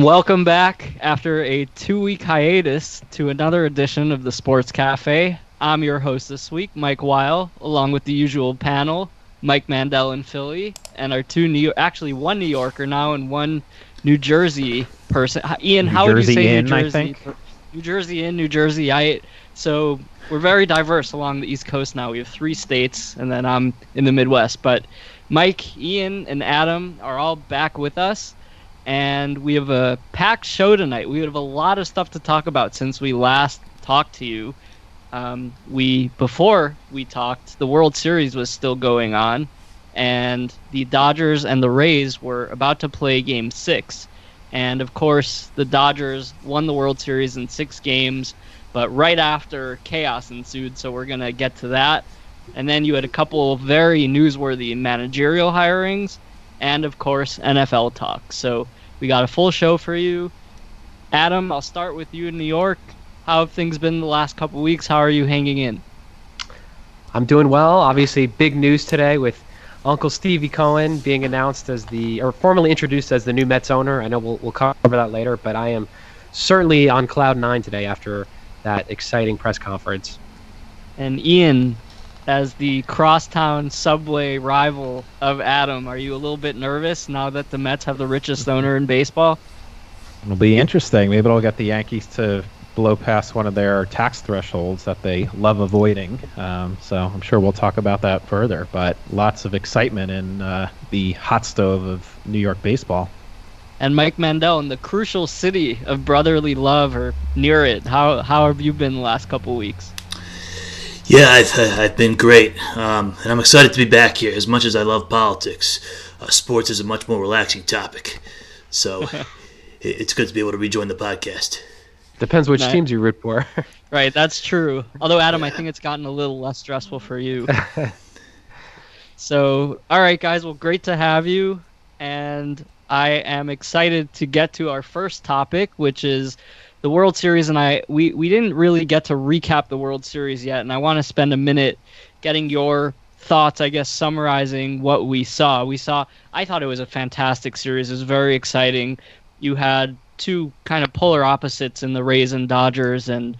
And welcome back after a two week hiatus to another edition of the Sports Cafe. I'm your host this week, Mike Weil, along with the usual panel, Mike Mandel in Philly, and our two New York, actually one New Yorker now and one New Jersey person. Ian, New how Jersey would you say in, New I Jersey? think. New Jersey in, New Jersey out. So we're very diverse along the East Coast now. We have three states, and then I'm in the Midwest. But Mike, Ian, and Adam are all back with us, and we have a packed show tonight. We have a lot of stuff to talk about since we last talked to you. Um, we before we talked, the World Series was still going on, and the Dodgers and the Rays were about to play Game Six. And of course, the Dodgers won the World Series in six games, but right after chaos ensued. So we're to get to that. And then you had a couple of very newsworthy managerial hirings, and of course, NFL talk. So we got a full show for you. Adam, I'll start with you in New York. How have things been the last couple weeks? How are you hanging in? I'm doing well. Obviously, big news today with Uncle Stevie Cohen being announced as the, or formally introduced as the new Mets owner. I know we'll, we'll cover that later, but I am certainly on cloud nine today after that exciting press conference. And Ian, as the crosstown subway rival of Adam, are you a little bit nervous now that the Mets have the richest owner in baseball? It'll be interesting. Maybe it'll get the Yankees to blow past one of their tax thresholds that they love avoiding. Um, so I'm sure we'll talk about that further. But lots of excitement in uh, the hot stove of New York baseball. And Mike Mandel in the crucial city of brotherly love or near it. How how have you been the last couple weeks? Yeah, I've, I've been great, um, and I'm excited to be back here. As much as I love politics, uh, sports is a much more relaxing topic. So it, it's good to be able to rejoin the podcast. Depends which Right. teams you root for. Right, that's true. Although Adam, I think it's gotten a little less stressful for you. so, all right, guys. Well, great to have you, and I am excited to get to our first topic, which is the World Series. And I we we didn't really get to recap the World Series yet, and I want to spend a minute getting your thoughts. I guess summarizing what we saw. We saw. I thought it was a fantastic series. It was very exciting. You had two kind of polar opposites in the Rays and Dodgers, and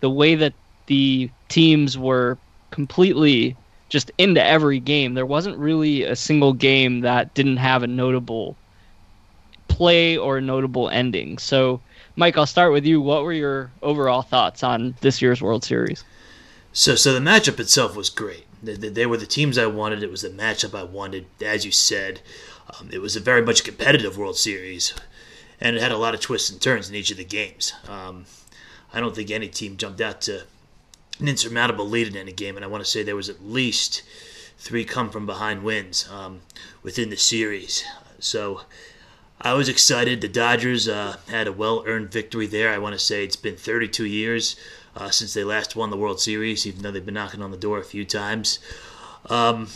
the way that the teams were completely just into every game. There wasn't really a single game that didn't have a notable play or a notable ending. So, Mike, I'll start with you. What were your overall thoughts on this year's World Series? So, so the matchup itself was great. They, they, were the teams I wanted. It was the matchup I wanted, as you said. Um, it was a very much competitive World Series, and it had a lot of twists and turns in each of the games. Um, I don't think any team jumped out to an insurmountable lead in any game, and I want to say there was at least three come from behind wins um, within the series. So I was excited. The Dodgers uh, had a well earned victory there. I want to say it's been 32 years uh, since they last won the World Series, even though they've been knocking on the door a few times. Um,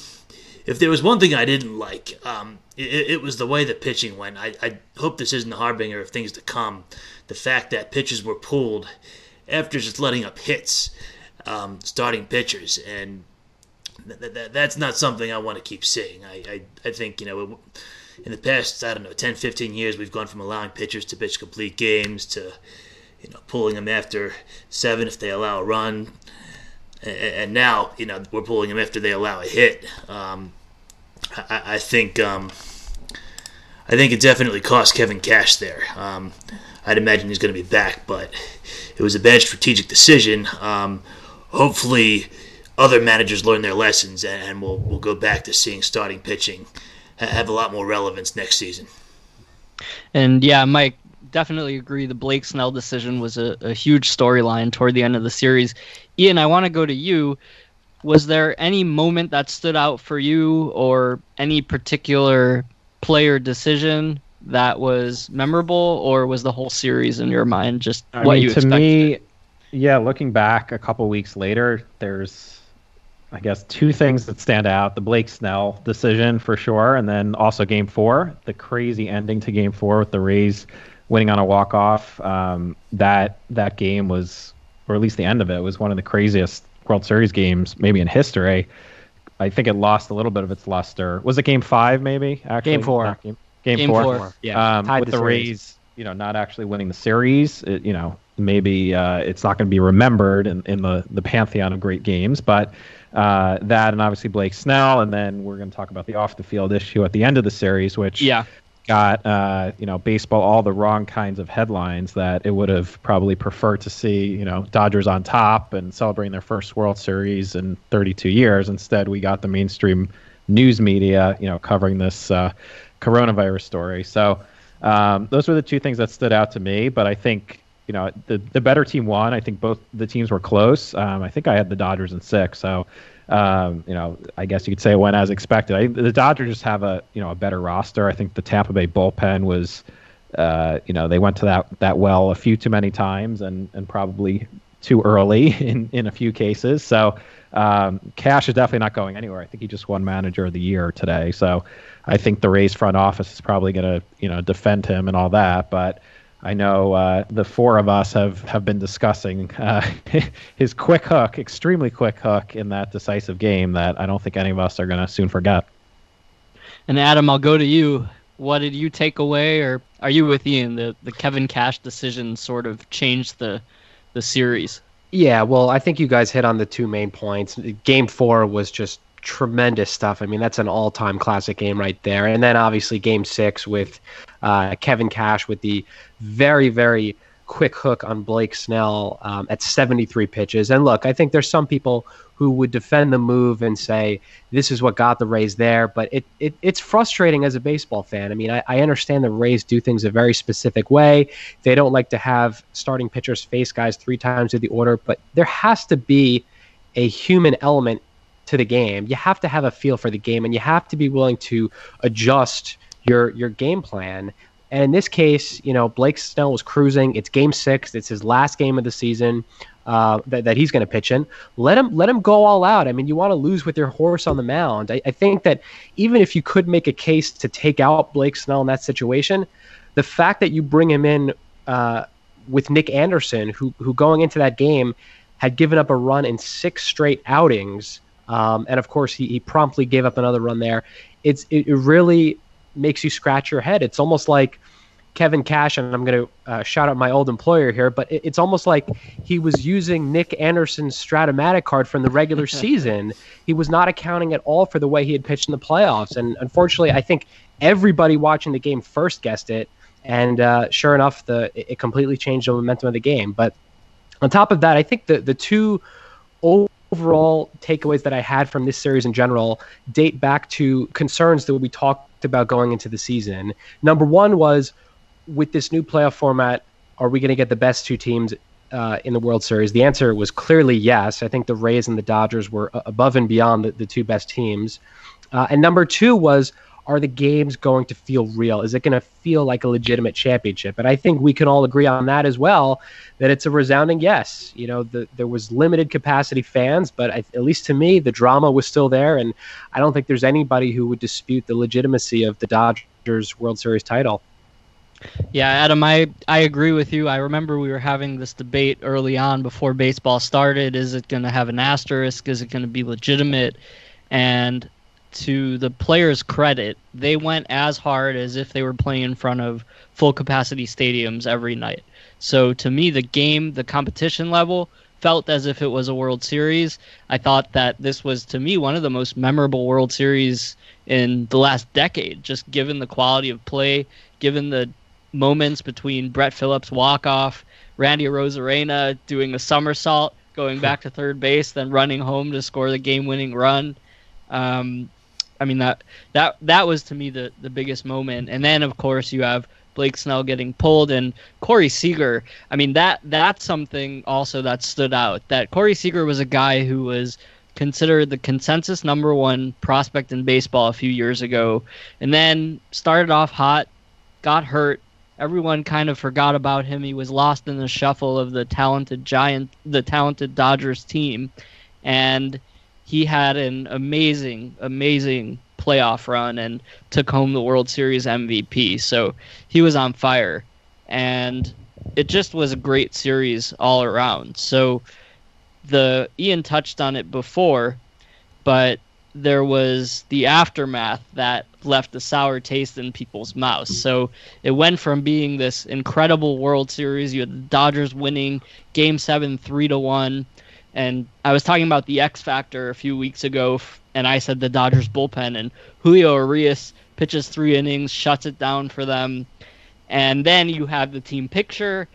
if there was one thing I didn't like, um, it, it was the way the pitching went. I, I hope this isn't a harbinger of things to come. The fact that pitches were pulled after just letting up hits, um, starting pitchers, and th- th- that's not something I want to keep seeing. I, I, I think, you know, in the past, I don't know, 10, 15 years, we've gone from allowing pitchers to pitch complete games to, you know, pulling them after seven if they allow a run. And now, you know, we're pulling them after they allow a hit. Um, I, I think, um, I think it definitely cost Kevin Cash there. Um, I'd imagine he's going to be back, but it was a bad strategic decision. Um, hopefully, other managers learn their lessons, and, and we'll we'll go back to seeing starting pitching have a lot more relevance next season. And yeah, Mike, definitely agree. The Blake Snell decision was a, a huge storyline toward the end of the series. Ian, I want to go to you. Was there any moment that stood out for you or any particular player decision that was memorable, or was the whole series in your mind just I what mean, you to expected? me, yeah, looking back a couple weeks later, there's, I guess, two things that stand out: the Blake Snell decision for sure, and then also Game Four, the crazy ending to Game Four with the Rays winning on a walk off. Um, that that game was, or at least the end of it, was one of the craziest World Series games maybe in history. I think it lost a little bit of its luster. Was it Game Five, maybe? Actually, Game four. Game, game, Game four. four. Yeah, Um, with the the. Rays you know, not actually winning the series. It, you know, maybe uh, it's not going to be remembered in, in the, the pantheon of great games, but uh, that and obviously Blake Snell, and then we're going to talk about the off the field issue at the end of the series, which yeah. got uh, you know baseball all the wrong kinds of headlines that it would have probably preferred to see. You know, Dodgers on top and celebrating their first World Series in 32 years. Instead, we got the mainstream news media, you know, covering this uh, coronavirus story. So um, those were the two things that stood out to me. But I think you know the the better team won. I think both the teams were close. Um, I think I had the Dodgers in six. So um, you know, I guess you could say it went as expected. I, the Dodgers just have a you know a better roster. I think the Tampa Bay bullpen was. Uh, you know, they went to that that well a few too many times and and probably too early in in a few cases. So um, Cash is definitely not going anywhere. I think he just won Manager of the Year today. So I think the Rays front office is probably going to you know defend him and all that. But I know uh, the four of us have have been discussing uh, his quick hook, extremely quick hook in that decisive game that I don't think any of us are going to soon forget. And Adam, I'll go to you. What did you take away, or are you with Ian? The the Kevin Cash decision sort of changed the the series. Yeah, well, I think you guys hit on the two main points. Game four was just tremendous stuff. I mean, that's an all time classic game right there. And then obviously game six with uh, Kevin Cash with the very, very quick hook on Blake Snell um, at 73 pitches. And look, I think there's some people who would defend the move and say this is what got the Rays there, but it, it it's frustrating as a baseball fan. I mean, I, I understand the Rays do things a very specific way. They don't like to have starting pitchers face guys three times in the order, but there has to be a human element to the game. You have to have a feel for the game, and you have to be willing to adjust your your game plan. And in this case, you know, Blake Snell was cruising. It's game six. It's his last game of the season uh, that, that he's going to pitch in. Let him let him go all out. I mean, you want to lose with your horse on the mound. I, I think that even if you could make a case to take out Blake Snell in that situation, the fact that you bring him in uh, with Nick Anderson, who who going into that game had given up a run in six straight outings, um, and of course he, he promptly gave up another run there. It's it, it really makes you scratch your head. It's almost like Kevin Cash, and I'm going to uh, shout out my old employer here, but it, it's almost like he was using Nick Anderson's Strat-O-Matic card from the regular season. He was not accounting at all for the way he had pitched in the playoffs. And unfortunately, I think everybody watching the game first guessed it. And uh, sure enough, the it completely changed the momentum of the game. But on top of that, I think the the two overall takeaways that I had from this series in general date back to concerns that we talked about going into the season. Number one was with this new playoff format, are we going to get the best two teams uh, in the World Series? The answer was clearly yes. I think the Rays and the Dodgers were above and beyond the, the two best teams. Uh, and number two was, are the games going to feel real? Is it going to feel like a legitimate championship? And I think we can all agree on that as well. That it's a resounding yes. You know, the, there was limited capacity fans, but I, at least to me, the drama was still there, and I don't think there's anybody who would dispute the legitimacy of the Dodgers World Series title. Yeah, Adam, I, I agree with you. I remember we were having this debate early on before baseball started. Is it going to have an asterisk? Is it going to be legitimate? And to the players' credit, they went as hard as if they were playing in front of full capacity stadiums every night. So to me, the game, the competition level felt as if it was a World Series. I thought that this was, to me, one of the most memorable World Series in the last decade, just given the quality of play, given the moments between Brett Phillips' walk off, Randy Arozarena doing a somersault, going back to third base, then running home to score the game winning run. Um, I mean that that that was to me the the biggest moment. And then of course you have Blake Snell getting pulled and Corey Seager. I mean that that's something also that stood out. That Corey Seager was a guy who was considered the consensus number one prospect in baseball a few years ago, and then started off hot, got hurt. Everyone kind of forgot about him. He was lost in the shuffle of the talented Giant, the talented Dodgers team, and he had an amazing, amazing playoff run and took home the World Series MVP. So he was on fire. And it just was a great series all around. So the Ian touched on it before, but there was the aftermath that left a sour taste in people's mouths. So it went from being this incredible World Series, you had the Dodgers winning Game Seven three to one, and I was talking about the X factor a few weeks ago, and I said the Dodgers bullpen and Julio Urias pitches three innings, shuts it down for them, and then you have the team picture.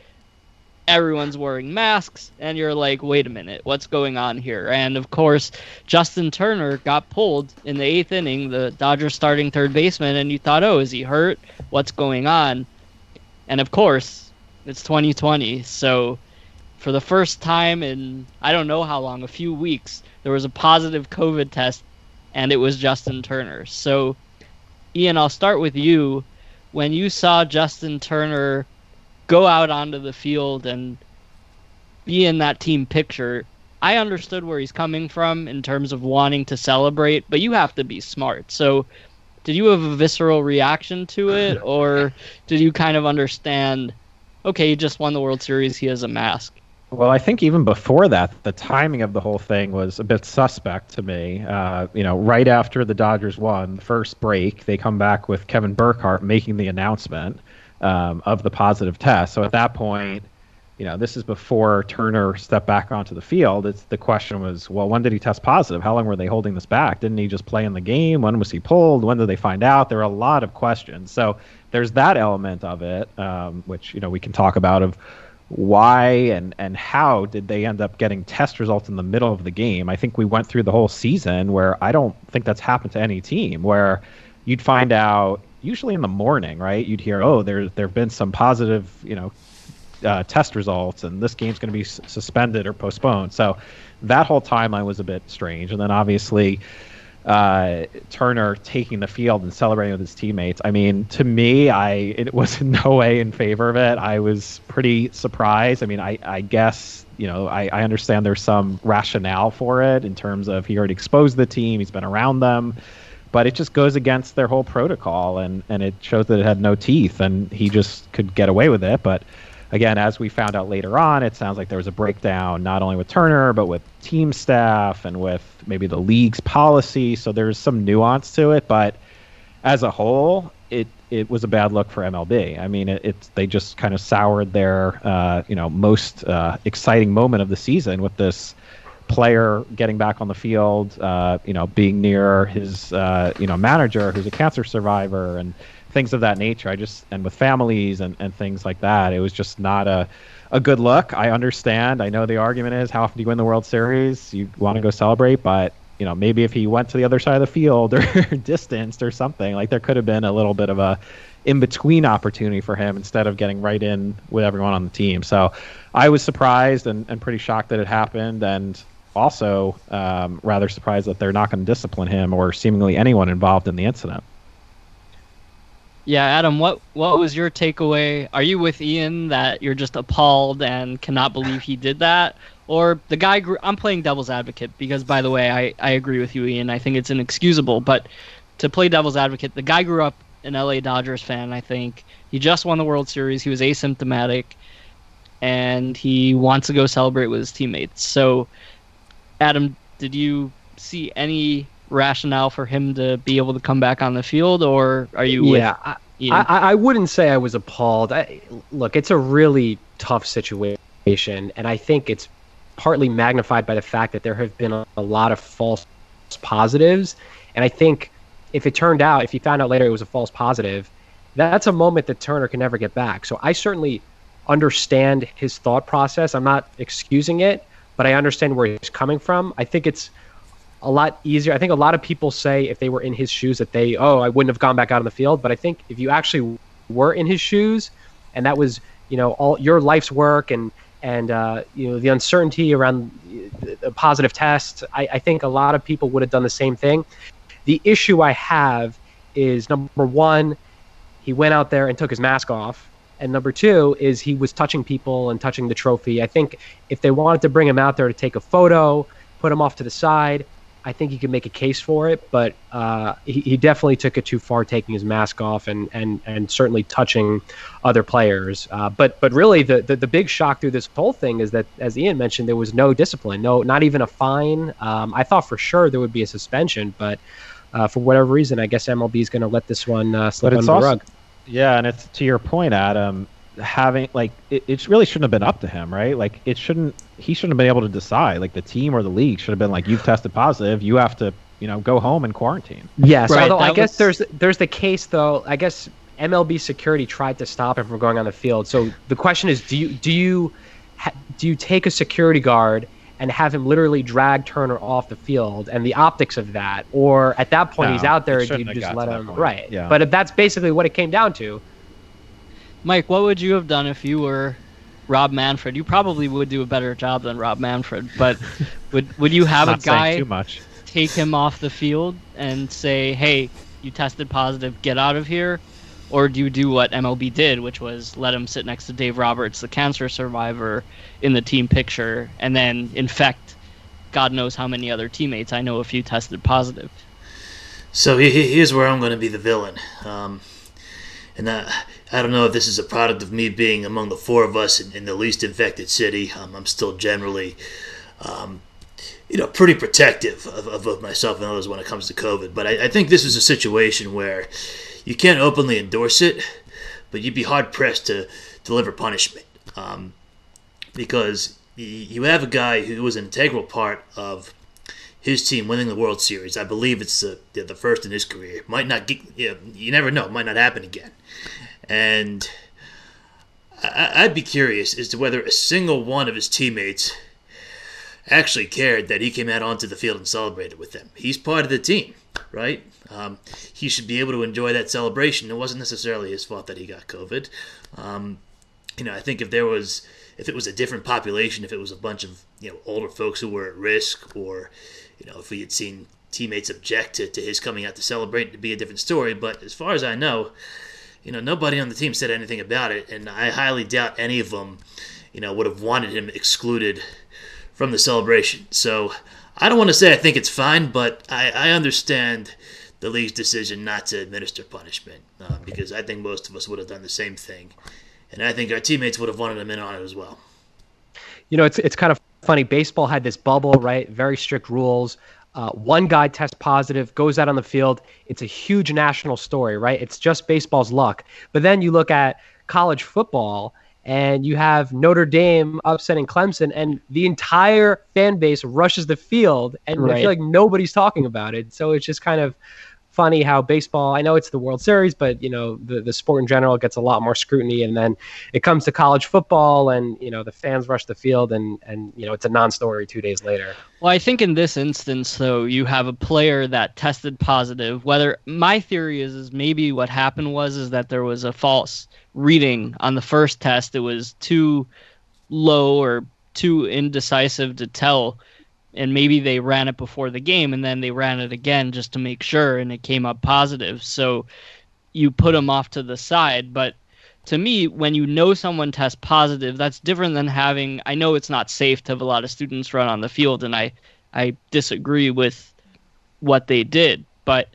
Everyone's wearing masks and you're like wait a minute what's going on here? And of course justin turner got pulled in the eighth inning the dodgers starting third baseman and you thought oh is he hurt? What's going on? And of course it's 2020 so for the first time in i don't know how long a few weeks there was a positive covid test and it was justin turner so ian i'll start with you when you saw justin turner go out onto the field and be in that team picture. I understood where he's coming from in terms of wanting to celebrate, but you have to be smart. So, did you have a visceral reaction to it, or did you kind of understand? Okay, he just won the World Series. He has a mask. Well, I think even before that, the timing of the whole thing was a bit suspect to me. Uh, you know, right after the Dodgers won, the first break, they come back with Kevin Burkhardt making the announcement um, of the positive test. So at that point, you know, this is before Turner stepped back onto the field. It's the question was, well, when did he test positive? How long were they holding this back? Didn't he just play in the game? When was he pulled? When did they find out? There are a lot of questions. So there's that element of it, um, which you know we can talk about of why and and how did they end up getting test results in the middle of the game. I think we went through the whole season where I don't think that's happened to any team where you'd find out usually in the morning, right? You'd hear, oh, there there have been some positive, you know, uh, test results, and this game's going to be s- suspended or postponed. So that whole timeline was a bit strange. And then obviously uh, Turner taking the field and celebrating with his teammates. I mean, to me, I it was in no way in favor of it. I was pretty surprised. I mean, I, I guess you know I, I understand there's some rationale for it in terms of he already exposed the team, he's been around them but it just goes against their whole protocol and and it shows that it had no teeth and he just could get away with it but again as we found out later on it sounds like there was a breakdown not only with turner but with team staff and with maybe the league's policy so there's some nuance to it but as a whole it it was a bad look for MLB. I mean, it, it's they just kind of soured their uh, you know most uh, exciting moment of the season with this player getting back on the field, uh, you know, being near his, uh, you know, manager who's a cancer survivor and things of that nature. I just, and with families and, and things like that, it was just not a, a good look. I understand. I know the argument is how often do you win the World Series? You want to go celebrate, but you know, maybe if he went to the other side of the field or distanced or something, like there could have been a little bit of a in between opportunity for him instead of getting right in with everyone on the team. So I was surprised and, and pretty shocked that it happened. And also um, rather surprised that they're not going to discipline him or seemingly anyone involved in the incident. Yeah, Adam, what what was your takeaway? Are you with Ian that you're just appalled and cannot believe he did that, or the guy? Grew, I'm playing devil's advocate because, by the way, I I agree with you, Ian. I think it's inexcusable, but to play devil's advocate, the guy grew up an LA Dodgers fan. I think he just won the World Series. He was asymptomatic, and he wants to go celebrate with his teammates. So Adam, did you see any rationale for him to be able to come back on the field, or are you? Yeah, I, I, I, wouldn't say I was appalled. I, look, it's a really tough situation, and I think it's partly magnified by the fact that there have been a, a lot of false positives, and I think if it turned out, if he found out later it was a false positive, that's a moment that Turner can never get back. So I certainly understand his thought process. I'm not excusing it, but I understand where he's coming from. I think it's a lot easier. I think a lot of people say if they were in his shoes that they, oh, I wouldn't have gone back out on the field. But I think if you actually were in his shoes, and that was, you know, all your life's work and and uh, you know the uncertainty around a positive test, I, I think a lot of people would have done the same thing. The issue I have is number one, he went out there and took his mask off and number two is he was touching people and touching the trophy. I think if they wanted to bring him out there to take a photo, put him off to the side, I think he could make a case for it, but uh, he, he definitely took it too far, taking his mask off and and and certainly touching other players. Uh, but but really, the, the, the big shock through this whole thing is that, as Ian mentioned, there was no discipline, no not even a fine. Um, I thought for sure there would be a suspension, but uh, for whatever reason, I guess MLB is going to let this one uh, slip under the rug. Yeah, and it's to your point, Adam having like it, it really shouldn't have been up to him, right? Like it shouldn't he shouldn't have been able to decide. Like the team or the league should have been like, you've tested positive, you have to you know go home and quarantine. Yes, right, although I guess there's there's the case though. I guess MLB security tried to stop him from going on the field. So the question is, do you do you do you take a security guard and have him literally drag Turner off the field and the optics of that, or at that point no, he's out there, you just let him right? Yeah. But if that's basically what it came down to, Mike, what would you have done if you were Rob Manfred? You probably would do a better job than Rob Manfred, but would would you have a guy too much. take him off the field and say, "Hey, you tested positive, get out of here," or do you do what MLB did, which was let him sit next to Dave Roberts, the cancer survivor, in the team picture, and then infect God knows how many other teammates? I know a few tested positive. So here's where I'm going to be the villain. Um, and I, I don't know if this is a product of me being among the four of us in, in the least infected city. Um, I'm still generally, um, you know, pretty protective of, of, of, myself and others when it comes to COVID. But I, I think this is a situation where you can't openly endorse it, but you'd be hard pressed to deliver punishment um, because you have a guy who was an integral part of his team winning the World Series. I believe it's the, the first in his career. Might not get, you, know, you never know. It might not happen again. And I'd be curious as to whether a single one of his teammates actually cared that he came out onto the field and celebrated with them. He's part of the team, right? Um, he should be able to enjoy that celebration. It wasn't necessarily his fault that he got COVID. Um, you know, I think if there was, if it was a different population, if it was a bunch of you know older folks who were at risk, or you know, if we had seen teammates object to, to his coming out to celebrate, it'd be a different story. But as far as I know, you know, nobody on the team said anything about it, and I highly doubt any of them, you know, would have wanted him excluded from the celebration. So I don't want to say I think it's fine, but I, I understand the league's decision not to administer punishment uh, because I think most of us would have done the same thing, and I think our teammates would have wanted him in on it as well. You know, it's it's kind of funny. Baseball had this bubble, right? Very strict rules. Uh, one guy tests positive, goes out on the field. It's a huge national story, right? It's just baseball's luck. But then you look at college football and you have Notre Dame upsetting Clemson, and the entire fan base rushes the field, and right. I feel like nobody's talking about it. So it's just kind of funny how baseball i know it's the world series but you know the, the sport in general gets a lot more scrutiny and then it comes to college football and you know the fans rush the field and and you know it's a non-story two days later. Well i think in this instance though you have a player that tested positive. Whether my theory is is maybe what happened was is that there was a false reading on the first test. It was too low or too indecisive to tell and maybe they ran it before the game and then they ran it again just to make sure and it came up positive. So you put them off to the side. But to me when you know someone tests positive that's different than having i know it's not safe to have a lot of students run on the field and i i disagree with what they did. But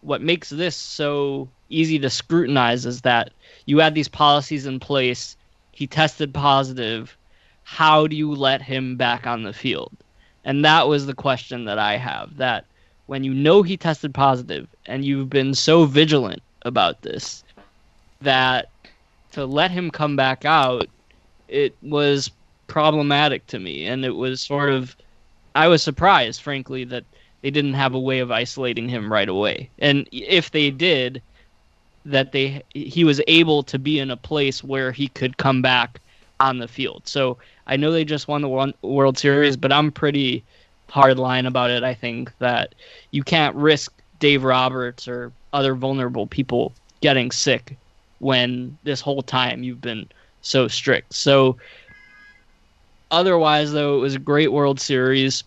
what makes this so easy to scrutinize is that you had these policies in place. He tested positive. How do you let him back on the field and that was the question that I have that when you know he tested positive and you've been so vigilant about this that to let him come back out it was problematic to me and it was sort of I was surprised frankly that they didn't have a way of isolating him right away. And if they did that they he was able to be in a place where he could come back on the field. So I know they just won the World Series, but I'm pretty hard line about it. I think that you can't risk Dave Roberts or other vulnerable people getting sick when this whole time you've been so strict. So otherwise though it was a great World Series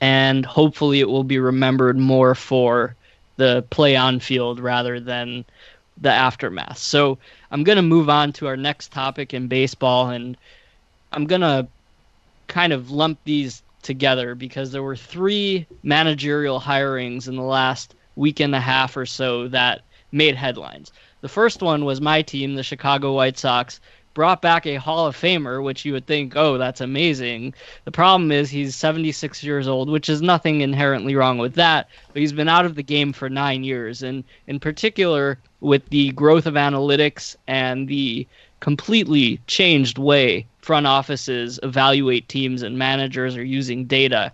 and hopefully it will be remembered more for the play on field rather than the aftermath. So I'm going to move on to our next topic in baseball and I'm gonna kind of lump these together because there were three managerial hirings in the last week and a half or so that made headlines. The first one was my team, the Chicago White Sox, brought back a Hall of Famer, which you would think, oh, that's amazing. The problem is he's 76 years old, which is nothing inherently wrong with that, but he's been out of the game for nine years. And in particular, with the growth of analytics and the completely changed way front offices evaluate teams and managers are using data,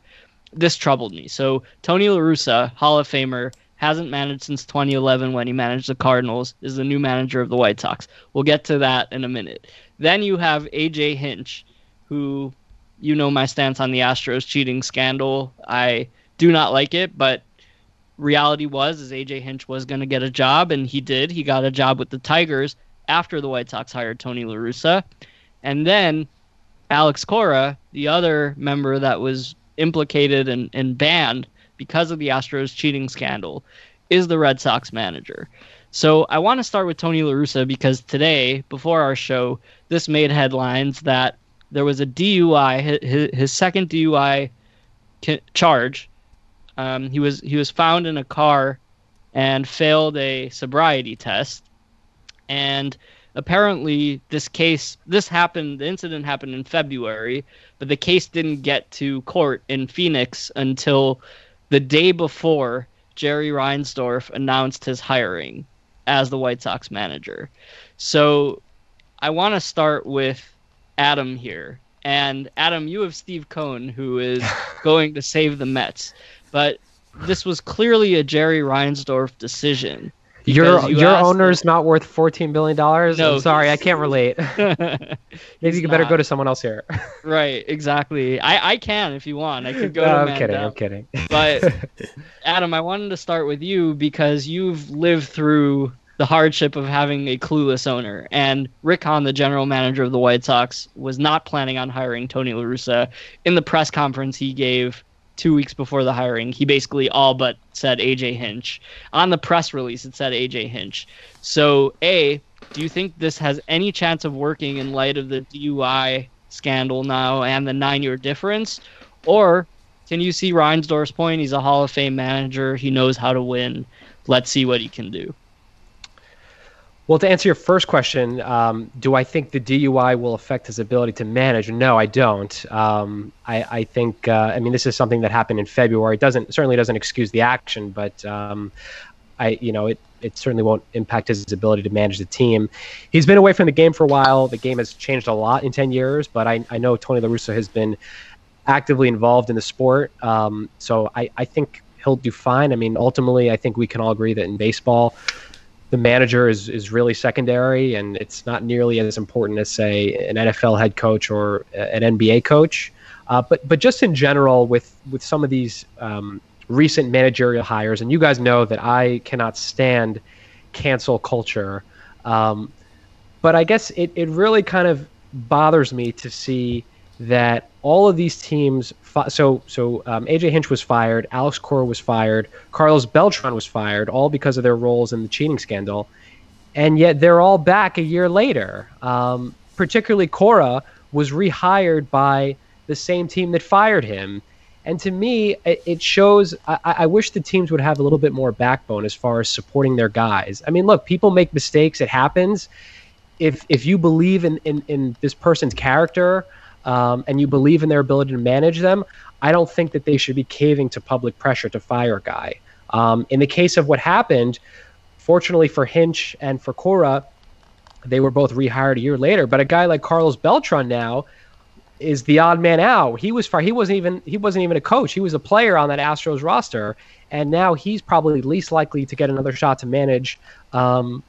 this troubled me. So Tony La Russa, Hall of Famer, hasn't managed since 2011 when he managed the Cardinals, is the new manager of the White Sox. We'll get to that in a minute. Then you have AJ Hinch, who you know my stance on the Astros cheating scandal. I do not like it, but reality was is AJ Hinch was going to get a job and he did. He got a job with the Tigers after the White Sox hired Tony La Russa. And then Alex Cora, the other member that was implicated and, and banned because of the Astros cheating scandal, is the Red Sox manager. So I want to start with Tony La Russa because today, before our show, this made headlines that there was a DUI, his, his second DUI charge. Um, he was he was found in a car and failed a sobriety test, and apparently this case this happened the incident happened in February, but the case didn't get to court in Phoenix until the day before Jerry Reinsdorf announced his hiring as the White Sox manager. So I want to start with Adam here. And Adam, you have Steve Cohen, who is going to save the Mets. But this was clearly a Jerry Reinsdorf decision. Your you your owner's him, not worth fourteen billion dollars. No, I'm sorry, I can't relate. Maybe you better go to someone else here. right, exactly. I, I can if you want. I could go. No, I'm kidding. I'm kidding. But Adam, I wanted to start with you because you've lived through the hardship of having a clueless owner. And Rick Hahn, the general manager of the White Sox, was not planning on hiring Tony La Russa. In the press conference he gave two weeks before the hiring, he basically all but said AJ Hinch. On the press release, it said AJ Hinch. So, A, do you think this has any chance of working in light of the DUI scandal now and the nine year difference? Or can you see Reinsdorf's point? He's a Hall of Fame manager. He knows how to win. Let's see what he can do. Well, to answer your first question, um, do I think the DUI will affect his ability to manage? No, I don't. Um, I, I, think, uh, I mean, this is something that happened in February. It doesn't certainly doesn't excuse the action, but um, I, you know, it it certainly won't impact his ability to manage the team. He's been away from the game for a while. The game has changed a lot in ten years, but I, I know Tony La Russa has been actively involved in the sport. Um, so I, I think he'll do fine. I mean, ultimately, I think we can all agree that in baseball the manager is, is really secondary and it's not nearly as important as say an NFL head coach or an NBA coach. Uh, but but just in general with with some of these um, recent managerial hires, and you guys know that I cannot stand cancel culture. Um, but I guess it, it really kind of bothers me to see that all of these teams. Fi- so so um, AJ Hinch was fired, Alex Cora was fired, Carlos Beltran was fired, all because of their roles in the cheating scandal, and yet they're all back a year later. Um, particularly Cora was rehired by the same team that fired him. And to me, it, shows. I, I, wish the teams would have a little bit more backbone as far as supporting their guys. I mean, look, people make mistakes; it happens. If if you believe in in, in this person's character, um, and you believe in their ability to manage them, I don't think that they should be caving to public pressure to fire a guy. Um, in the case of what happened, fortunately for Hinch and for Cora, they were both rehired a year later. But a guy like Carlos Beltran now is the odd man out. He was far, he wasn't even he wasn't even a coach. He was a player on that Astros roster, and now he's probably least likely to get another shot to manage um,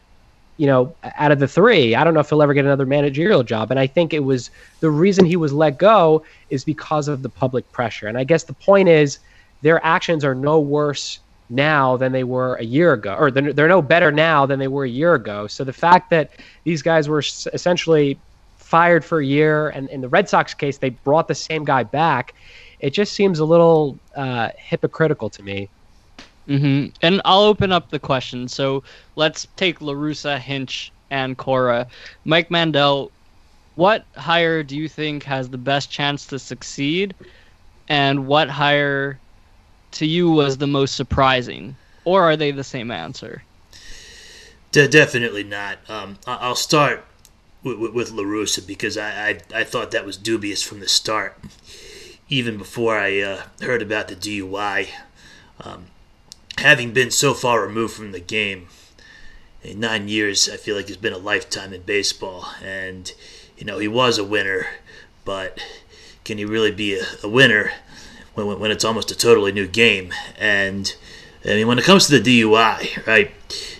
you know, out of the three, I don't know if he'll ever get another managerial job. And I think it was the reason he was let go is because of the public pressure. And I guess the point is their actions are no worse now than they were a year ago, or they're, they're no better now than they were a year ago. So the fact that these guys were essentially fired for a year, and in the Red Sox case, they brought the same guy back, it just seems a little uh, hypocritical to me. Mm-hmm. And I'll open up the question. So let's take La Russa, Hinch, and Cora. Mike Mandel, what hire do you think has the best chance to succeed? and what hire to you was the most surprising, or are they the same answer? De- definitely not. Um, I- I'll start with, with, with La because I, I I thought that was dubious from the start, even before I uh, heard about the DUI. Um, having been so far removed from the game, in nine years, I feel like it's been a lifetime in baseball, and you know he was a winner, but can he really be a, a winner when, when it's almost a totally new game? And I mean, when it comes to the DUI, right?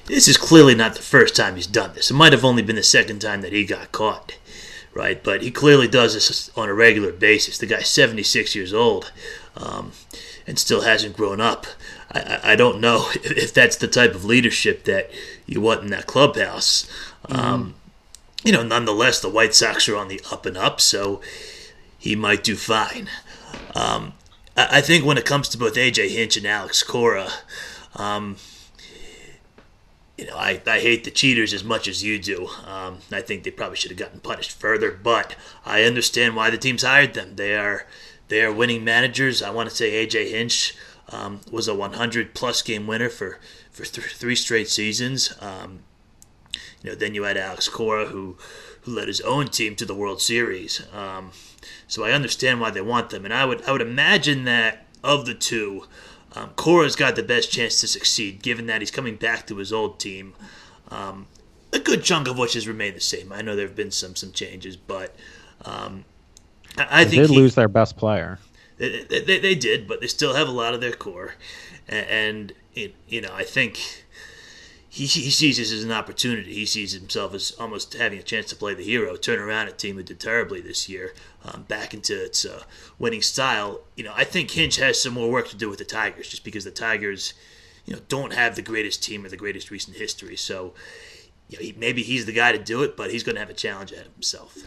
This is clearly not the first time he's done this. It might have only been the second time that he got caught, right? But he clearly does this on a regular basis. The guy's 76 years old um, and still hasn't grown up. I, I, don't know if that's the type of leadership that you want in that clubhouse. Um, you know, nonetheless, the White Sox are on the up and up, so he might do fine. Um, I, I think when it comes to both AJ Hinch and Alex Cora, um, you know, I, I hate the cheaters as much as you do. Um, I think they probably should have gotten punished further, but I understand why the teams hired them. They are they are winning managers. I want to say AJ Hinch um, was a 100 plus game winner for for th- three straight seasons. Um, you know, then you had Alex Cora who who led his own team to the World Series. Um, so I understand why they want them, and I would I would imagine that of the two, um, Cora's got the best chance to succeed, given that he's coming back to his old team. Um, a good chunk of which has remained the same. I know there have been some some changes, but um, I, I They think did he- lose their best player. They, they, they did, but they still have a lot of their core, and, and you know I think he, he sees this as an opportunity. He sees himself as almost having a chance to play the hero, turn around a team who did terribly this year, um, back into its uh, winning style. You know I think Hinch has some more work to do with the Tigers, just because the Tigers, you know, don't have the greatest team or the greatest recent history. So. You know, he, maybe he's the guy to do it, but he's going to have a challenge ahead of himself.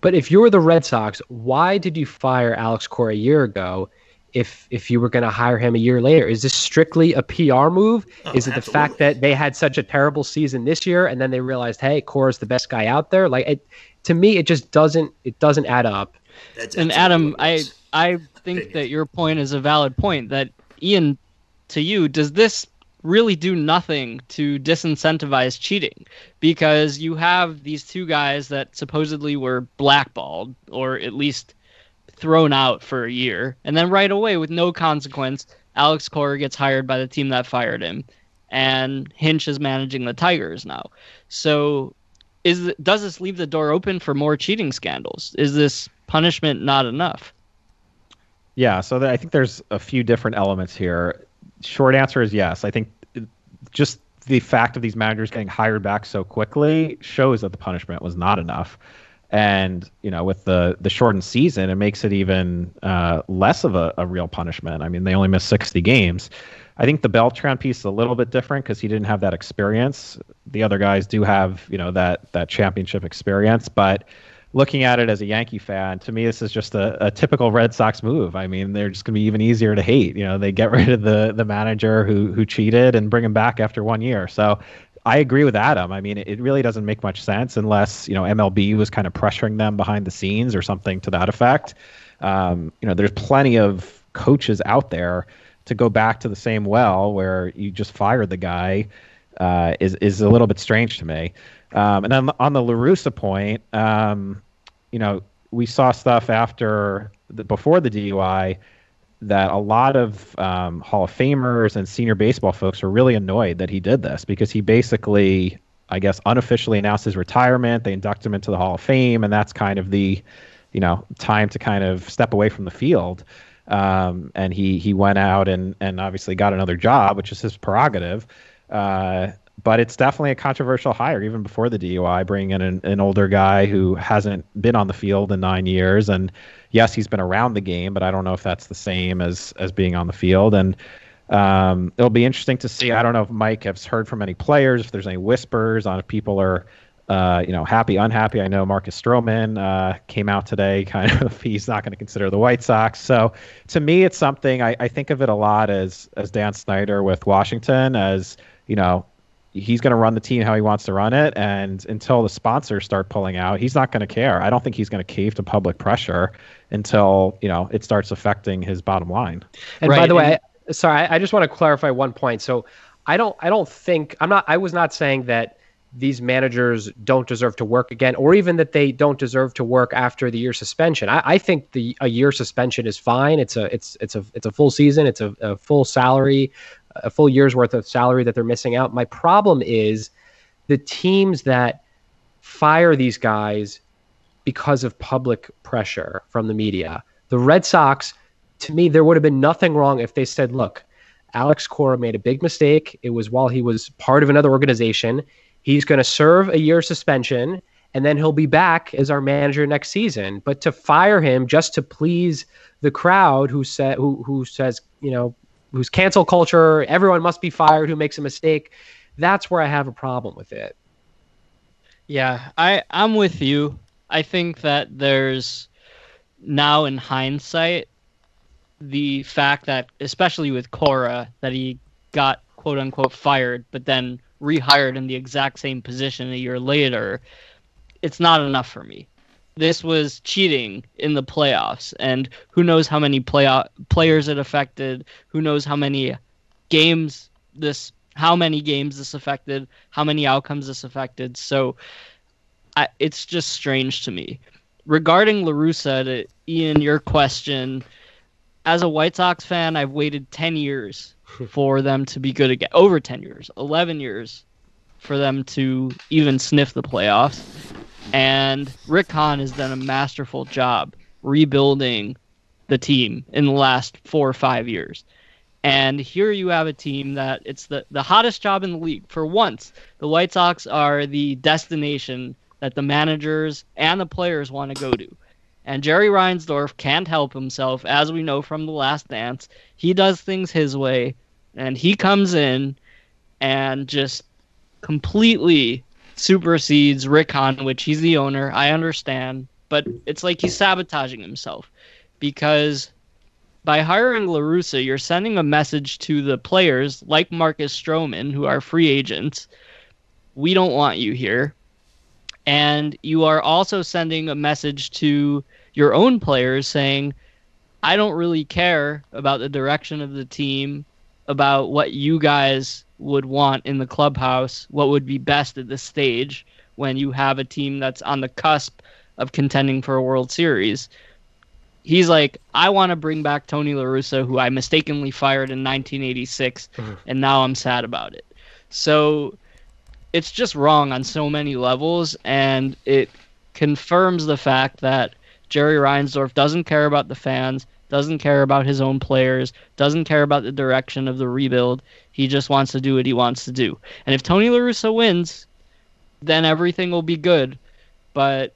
But if you're the Red Sox, why did you fire Alex Cora a year ago? If if you were going to hire him a year later, is this strictly a PR move? Oh, is it the fact that they had such a terrible season this year, and then they realized, hey, Cora's the best guy out there? Like, it, to me, it just doesn't it doesn't add up. That's and Adam, I. I think Opinion. that your point is a valid point. That Ian, to you, does this really do nothing to disincentivize cheating? Because you have these two guys that supposedly were blackballed, or at least thrown out for a year, and then right away, with no consequence, Alex Cora gets hired by the team that fired him, and Hinch is managing the Tigers now. So is does this leave the door open for more cheating scandals? Is this punishment not enough? Yeah, so I think there's a few different elements here. Short answer is yes. I think just the fact of these managers getting hired back so quickly shows that the punishment was not enough. And you know, with the the shortened season, it makes it even uh, less of a, a real punishment. I mean, they only missed 60 games. I think the Beltran piece is a little bit different because he didn't have that experience. The other guys do have, you know, that that championship experience. But looking at it as a Yankee fan, to me, this is just a, a typical Red Sox move. I mean, they're just going to be even easier to hate. You know, they get rid of the the manager who who cheated and bring him back after one year. So. I agree with Adam. I mean, it, really doesn't make much sense unless you know MLB was kind of pressuring them behind the scenes or something to that effect. Um, you know, there's plenty of coaches out there to go back to the same well where you just fired the guy uh, is is a little bit strange to me. Um, and then on the La Russa point, um, you know, we saw stuff after the, before the DUI that a lot of um, Hall of Famers and senior baseball folks were really annoyed that he did this because he basically, I guess, unofficially announced his retirement. They induct him into the Hall of Fame, and that's kind of the, you know, time to kind of step away from the field. Um, and he he went out and and obviously got another job, which is his prerogative. Uh, but it's definitely a controversial hire, even before the DUI, bringing in an, an older guy who hasn't been on the field in nine years. And yes, he's been around the game, but I don't know if that's the same as as being on the field. And um, it'll be interesting to see. I don't know if Mike has heard from any players, if there's any whispers on if people are, uh, you know, happy, unhappy. I know Marcus Stroman uh, came out today, kind of he's not going to consider the White Sox. So to me, it's something I, I think of it a lot as as Dan Snyder with Washington as you know he's going to run the team how he wants to run it, and until the sponsors start pulling out, he's not going to care. I don't think he's going to cave to public pressure until you know it starts affecting his bottom line. And right. by the way, I, sorry, I, I just want to clarify one point. So I don't, I don't think I'm not. I was not saying that these managers don't deserve to work again, or even that they don't deserve to work after the year suspension. I, I think the a year suspension is fine. It's a it's it's a it's a full season. It's a, a full salary, a full year's worth of salary that they're missing out. My problem is the teams that fire these guys because of public pressure from the media. The Red Sox, to me, there would have been nothing wrong if they said, "Look, Alex Cora made a big mistake. It was while he was part of another organization." He's going to serve a year suspension and then he'll be back as our manager next season. But to fire him just to please the crowd who said who who says, you know, who's cancel culture, everyone must be fired who makes a mistake, that's where I have a problem with it. Yeah, I I'm with you. I think that there's now in hindsight the fact that especially with Cora that he got quote unquote fired but then rehired in the exact same position a year later, it's not enough for me. This was cheating in the playoffs, and who knows how many playoff players it affected? Who knows how many games this, how many games this affected? How many outcomes this affected? So, I, it's just strange to me. Regarding La Russa, to Ian, your question, as a White Sox fan, I've waited ten years for them to be good again. Over 10 years, 11 years for them to even sniff the playoffs. And Rick Hahn has done a masterful job rebuilding the team in the last four or five years. And here you have a team that it's the, the hottest job in the league. For once, the White Sox are the destination that the managers and the players want to go to. And Jerry Reinsdorf can't help himself, as we know from The Last Dance. He does things his way, and he comes in and just completely supersedes Rick which he's the owner. I understand, but it's like he's sabotaging himself because by hiring La Russa, you're sending a message to the players like Marcus Stroman, who are free agents. We don't want you here. And you are also sending a message to your own players saying, I don't really care about the direction of the team, about what you guys would want in the clubhouse, what would be best at this stage when you have a team that's on the cusp of contending for a World Series. He's like, I want to bring back Tony La Russa, who I mistakenly fired in 1986, mm-hmm. and now I'm sad about it. So it's just wrong on so many levels, and it confirms the fact that Jerry Reinsdorf doesn't care about the fans, doesn't care about his own players, doesn't care about the direction of the rebuild. He just wants to do what he wants to do. And if Tony La Russa wins, then everything will be good. But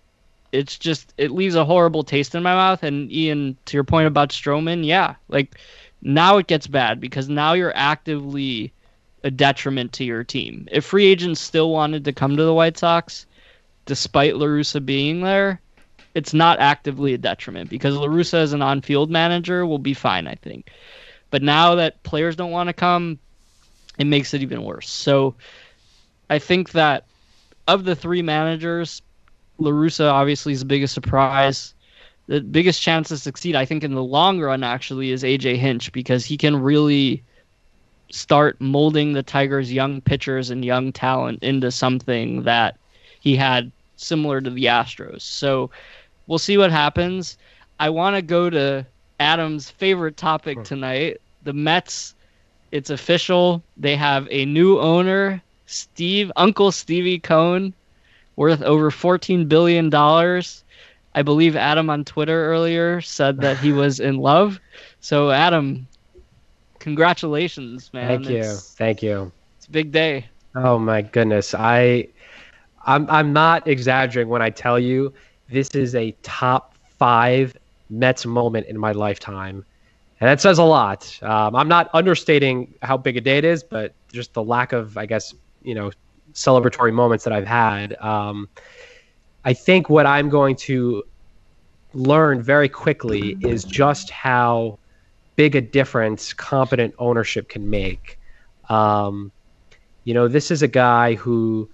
it's just it leaves a horrible taste in my mouth. And Ian, to your point about Stroman, yeah, like now it gets bad because now you're actively a detriment to your team. If free agents still wanted to come to the White Sox, despite La Russa being there, it's not actively a detriment because La Russa as an on-field manager will be fine, I think. But now that players don't want to come, it makes it even worse. So I think that of the three managers, La Russa obviously is the biggest surprise. The biggest chance to succeed, I think, in the long run, actually, is AJ Hinch because he can really start molding the Tigers' young pitchers and young talent into something that he had similar to the Astros. So we'll see what happens. I want to go to Adam's favorite topic tonight the Mets. It's official. They have a new owner, Steve, Uncle Stevie Cohen, worth over $14 billion. I believe Adam on Twitter earlier said that he was in love. So, Adam, congratulations, man. Thank you. It's, Thank you. It's a big day. Oh my goodness. I I'm I'm not exaggerating when I tell you this is a top 5 Mets moment in my lifetime. And that says a lot. Um, I'm not understating how big a day it is, but just the lack of, I guess, you know, celebratory moments that I've had. Um, I think what I'm going to learn very quickly is just how big a difference competent ownership can make. Um, You know, this is a guy who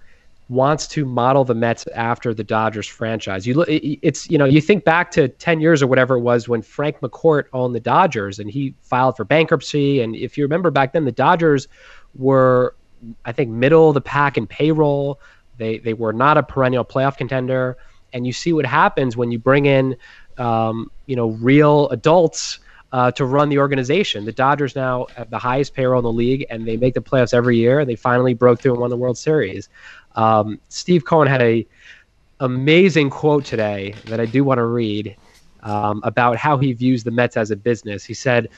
wants to model the Mets after the Dodgers franchise. You look, it's you know, you think back to ten years or whatever it was when Frank McCourt owned the Dodgers and he filed for bankruptcy. And if you remember back then, the Dodgers were, I think, middle of the pack in payroll. They they were not a perennial playoff contender. And you see what happens when you bring in, um, you know, real adults. Uh, to run the organization. The Dodgers now have the highest payroll in the league, and they make the playoffs every year. And they finally broke through and won the World Series. Um, Steve Cohen had a amazing quote today that I do want to read um, about how he views the Mets as a business. He said,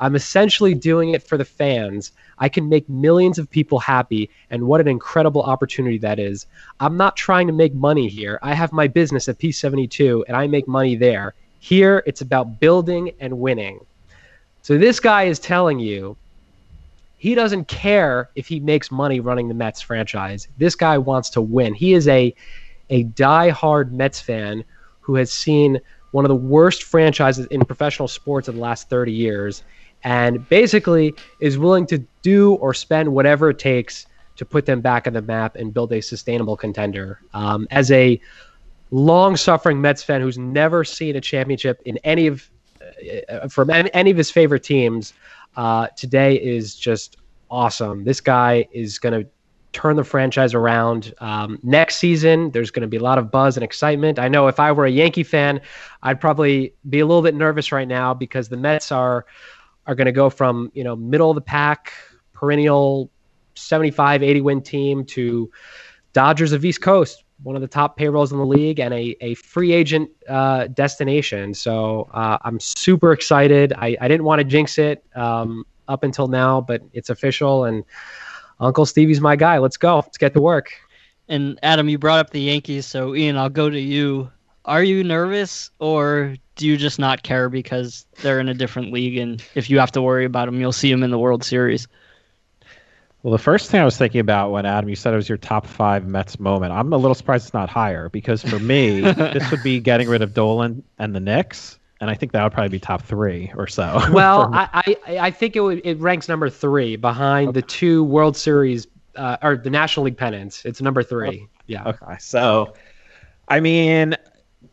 "I'm essentially doing it for the fans. I can make millions of people happy, and what an incredible opportunity that is. I'm not trying to make money here. I have my business at P72, and I make money there. Here, it's about building and winning." So this guy is telling you he doesn't care if he makes money running the Mets franchise. This guy wants to win. He is a a die-hard Mets fan who has seen one of the worst franchises in professional sports in the last 30 years and basically is willing to do or spend whatever it takes to put them back on the map and build a sustainable contender. Um, as a long-suffering Mets fan who's never seen a championship in any of uh, from any, any of his favorite teams, uh, today is just awesome. This guy is going to turn the franchise around. Um, next season, there's going to be a lot of buzz and excitement. I know if I were a Yankee fan, I'd probably be a little bit nervous right now because the Mets are are going to go from you know middle of the pack, perennial 75, 80 win team to Dodgers of East Coast, one of the top payrolls in the league and a, a free agent uh, destination. So uh, I'm super excited. I, I didn't want to jinx it um, up until now, but it's official. And Uncle Stevie's my guy. Let's go. Let's get to work. And Adam, you brought up the Yankees. So, Ian, I'll go to you. Are you nervous or do you just not care because they're in a different league? And if you have to worry about them, you'll see them in the World Series? Well, the first thing I was thinking about when Adam, you said it was your top five Mets moment. I'm a little surprised it's not higher because for me, this would be getting rid of Dolan and the Knicks, and I think that would probably be top three or so. Well, I, I, I think it would, it ranks number three behind okay. the two World Series uh, or the National League pennants. It's number three. Yeah. Okay. So, I mean,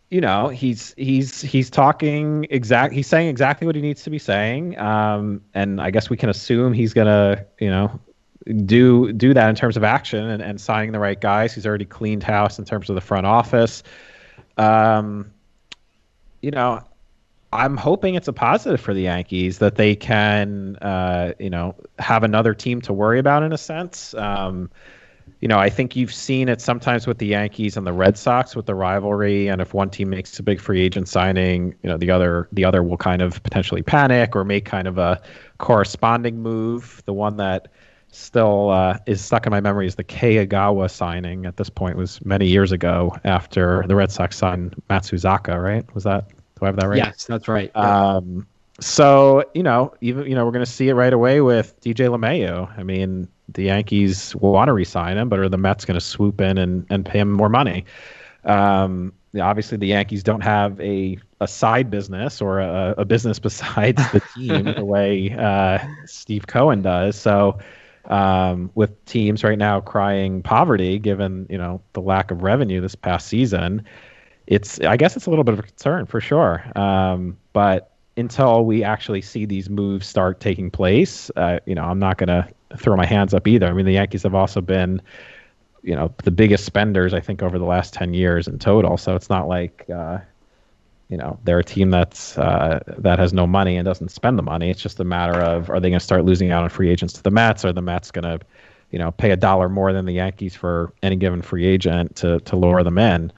you know, he's he's he's talking exact. He's saying exactly what he needs to be saying. Um, and I guess we can assume he's gonna, you know, do do that in terms of action and, and signing the right guys. He's already cleaned house in terms of the front office. Um, you know, I'm hoping it's a positive for the Yankees that they can, uh, you know, have another team to worry about in a sense. Um, you know, I think you've seen it sometimes with the Yankees and the Red Sox with the rivalry, and if one team makes a big free agent signing, you know, the other the other will kind of potentially panic or make kind of a corresponding move. The one that still uh, is stuck in my memory is the Kei Igawa signing. At this point, was many years ago after the Red Sox signed Matsuzaka. Right? Was that? Do I have that right? Yes, that's right. Um, so you know, even you know, we're going to see it right away with DJ LeMahieu. I mean, the Yankees want to re-sign him, but are the Mets going to swoop in and, and pay him more money? Um, obviously, the Yankees don't have a a side business or a, a business besides the team the way uh, Steve Cohen does. So um, with teams right now crying poverty, given you know the lack of revenue this past season, it's I guess it's a little bit of a concern for sure. Um, but until we actually see these moves start taking place, uh, you know, I'm not going to throw my hands up either. I mean, the Yankees have also been, you know, the biggest spenders I think over the last ten years in total. So it's not like uh, you know they're a team that's uh, that has no money and doesn't spend the money. It's just a matter of are they going to start losing out on free agents to the Mets? Are the Mets going to, you know, pay a dollar more than the Yankees for any given free agent to to lure them in?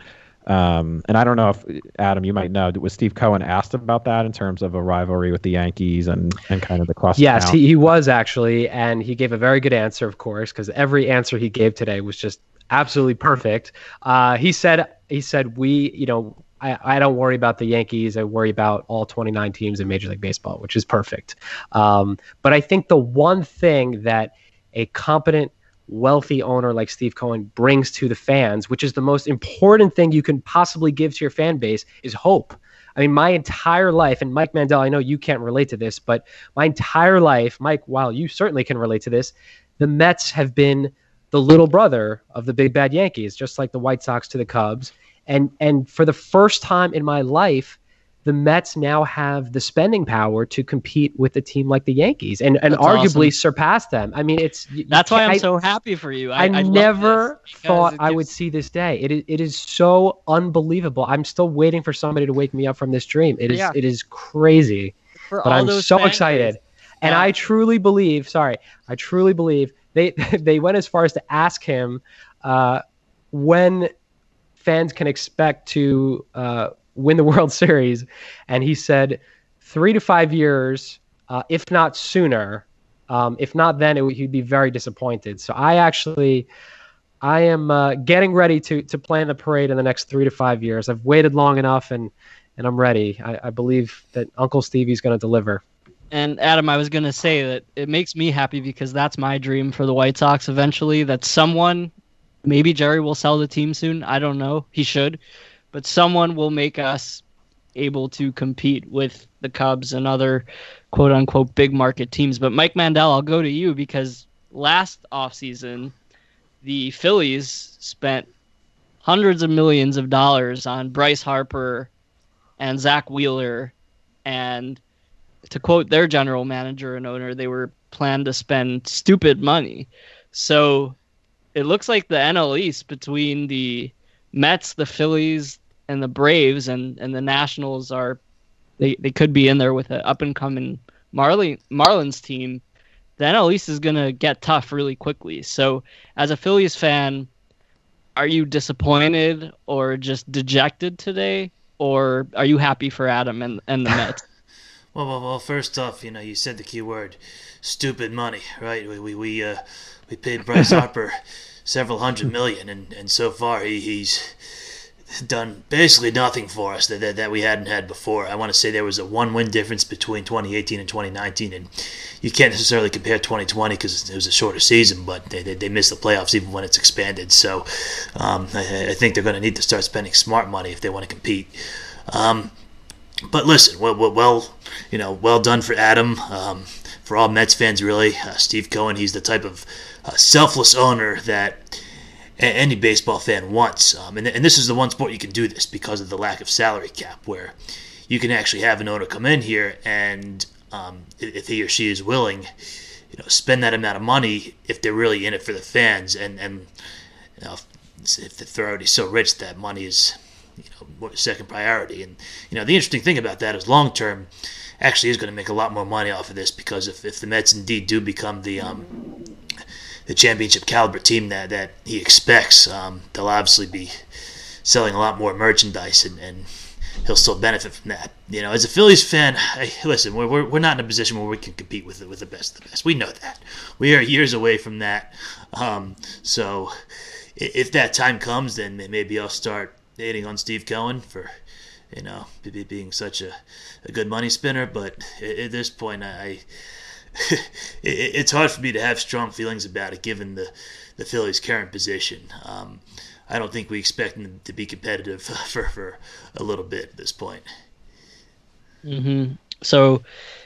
Um, and I don't know if Adam, you might know, was Steve Cohen asked about that in terms of a rivalry with the Yankees and and kind of the cross? Yes, he, he was actually, and he gave a very good answer, of course, because every answer he gave today was just absolutely perfect. Uh, he said he said we, you know, I, I don't worry about the Yankees. I worry about all 29 teams in Major League Baseball, which is perfect. Um, but I think the one thing that a competent, wealthy owner like Steve Cohen brings to the fans, which is the most important thing you can possibly give to your fan base, is hope. I mean, my entire life, and Mike Mandel, I know you can't relate to this, but my entire life, Mike, while you certainly can relate to this, the Mets have been the little brother of the big bad Yankees, just like the White Sox to the Cubs. And and for the first time in my life, the Mets now have the spending power to compete with a team like the Yankees and, and That's arguably awesome. surpass them. I mean, it's That's why I'm I- so happy for you. I, I, I never thought it I would see this day. It is, it is so unbelievable. I'm still waiting for somebody to wake me up from this dream. It is Yeah. it is crazy, for but I'm so fan excited. And Yeah. I truly believe, sorry, I truly believe they they went as far as to ask him uh, when fans can expect to uh, win the World Series, and he said three to five years, uh, if not sooner. Um, if not, then it, he'd be very disappointed. So I actually, I am uh, getting ready to to plan the parade in the next three to five years. I've waited long enough, and and I'm ready. I, I believe that Uncle Stevie's going to deliver. And Adam, I was gonna say that it makes me happy because that's my dream for the White Sox eventually. That someone, maybe Jerry will sell the team soon. I don't know. He should, but someone will make us able to compete with the Cubs and other quote unquote big market teams. But Mike Mandel, I'll go to you because last offseason, the Phillies spent hundreds of millions of dollars on Bryce Harper and Zack Wheeler and to quote their general manager and owner, they were planned to spend stupid money. So it looks like the NL East between the Mets, the Phillies, and the Braves and, and the Nationals are they, they could be in there with an up and coming Marlins team. The NL East is gonna get tough really quickly. So as a Phillies fan, are you disappointed or just dejected today? Or are you happy for Adam and, and the Mets? Well, well, well. First off, you know, you said the key word, stupid money, right? We we we, uh, we paid Bryce Harper several hundred million, and, and so far he, he's done basically nothing for us that, that that we hadn't had before. I want to say there was a one win difference between 2018 and 2019, and you can't necessarily compare 2020 because it was a shorter season, but they, they, they missed the playoffs even when it's expanded. So um, I, I think they're going to need to start spending smart money if they want to compete. Um, but listen, well, well, well, you know, well done for Adam. Um, for all Mets fans, really, uh, Steve Cohen. He's the type of uh, selfless owner that any baseball fan wants. Um, and, and this is the one sport you can do this because of the lack of salary cap, where you can actually have an owner come in here and um, if he or she is willing, you know, spend that amount of money if they're really in it for the fans, and and you know, if, if they're already so rich that money is you know second priority. And you know the interesting thing about that is long term actually is going to make a lot more money off of this because if, if the Mets indeed do become the um, the championship caliber team that that he expects, um, they'll obviously be selling a lot more merchandise and. and He'll still benefit from that. You know, as a Phillies fan, I, listen, we're, we're, we're not in a position where we can compete with the, with the best of the best. We know that. We are years away from that. Um, so, if that time comes, then maybe I'll start hating on Steve Cohen for, you know, be- be- being such a, a good money spinner. But at this point, I, it- it's hard for me to have strong feelings about it, given the the Phillies' current position. Um, I don't think we expect them to be competitive for, for a little bit at this point. hmm So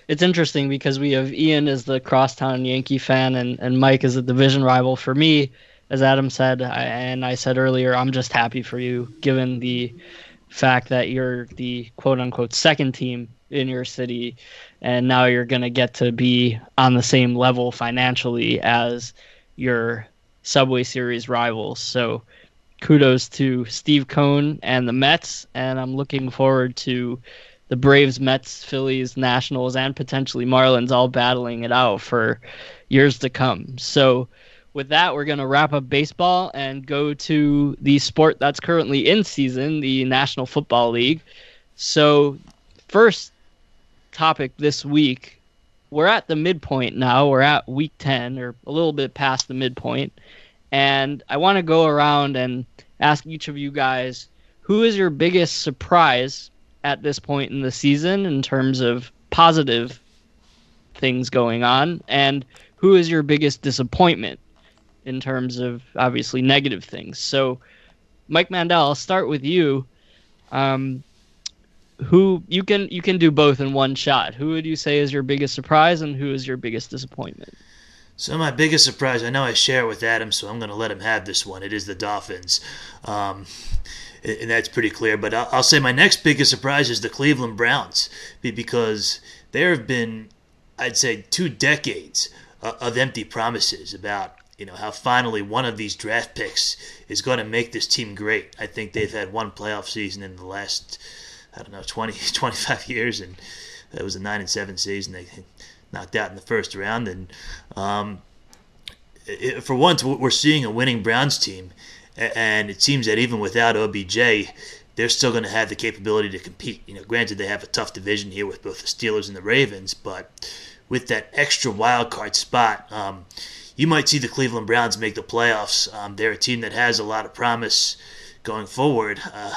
it's interesting because we have Ian as the crosstown Yankee fan and, and Mike as a division rival. For me, as Adam said, I, and I said earlier, I'm just happy for you given the fact that you're the quote unquote second team in your city and now you're going to get to be on the same level financially as your Subway Series rivals. So kudos to Steve Cohen and the Mets, and I'm looking forward to the Braves, Mets, Phillies, Nationals, and potentially Marlins all battling it out for years to come. So, with that, we're going to wrap up baseball and go to the sport that's currently in season, the National Football League. So, first topic this week, we're at the midpoint now. We're at week 10 or a little bit past the midpoint. And I want to go around and ask each of you guys who is your biggest surprise at this point in the season in terms of positive things going on and who is your biggest disappointment in terms of obviously negative things so mike mandel i'll start with you um, who you can you can do both in one shot who would you say is your biggest surprise and who is your biggest disappointment So my biggest surprise, I know I share it with Adam, so I'm going to let him have this one. It is the Dolphins, um, and that's pretty clear. But I'll, I'll say my next biggest surprise is the Cleveland Browns, because there have been, I'd say, two decades of empty promises about you know how finally one of these draft picks is going to make this team great. I think they've had one playoff season in the last I don't know 20 25 years and it was a 9 and 7 season they knocked out in the first round and um, it, for once we're seeing a winning Browns team and it seems that even without OBJ they're still going to have the capability to compete. You know, granted they have a tough division here with both the Steelers and the Ravens, but with that extra wild card spot, um, you might see the Cleveland Browns make the playoffs. Um, they're a team that has a lot of promise going forward. Uh,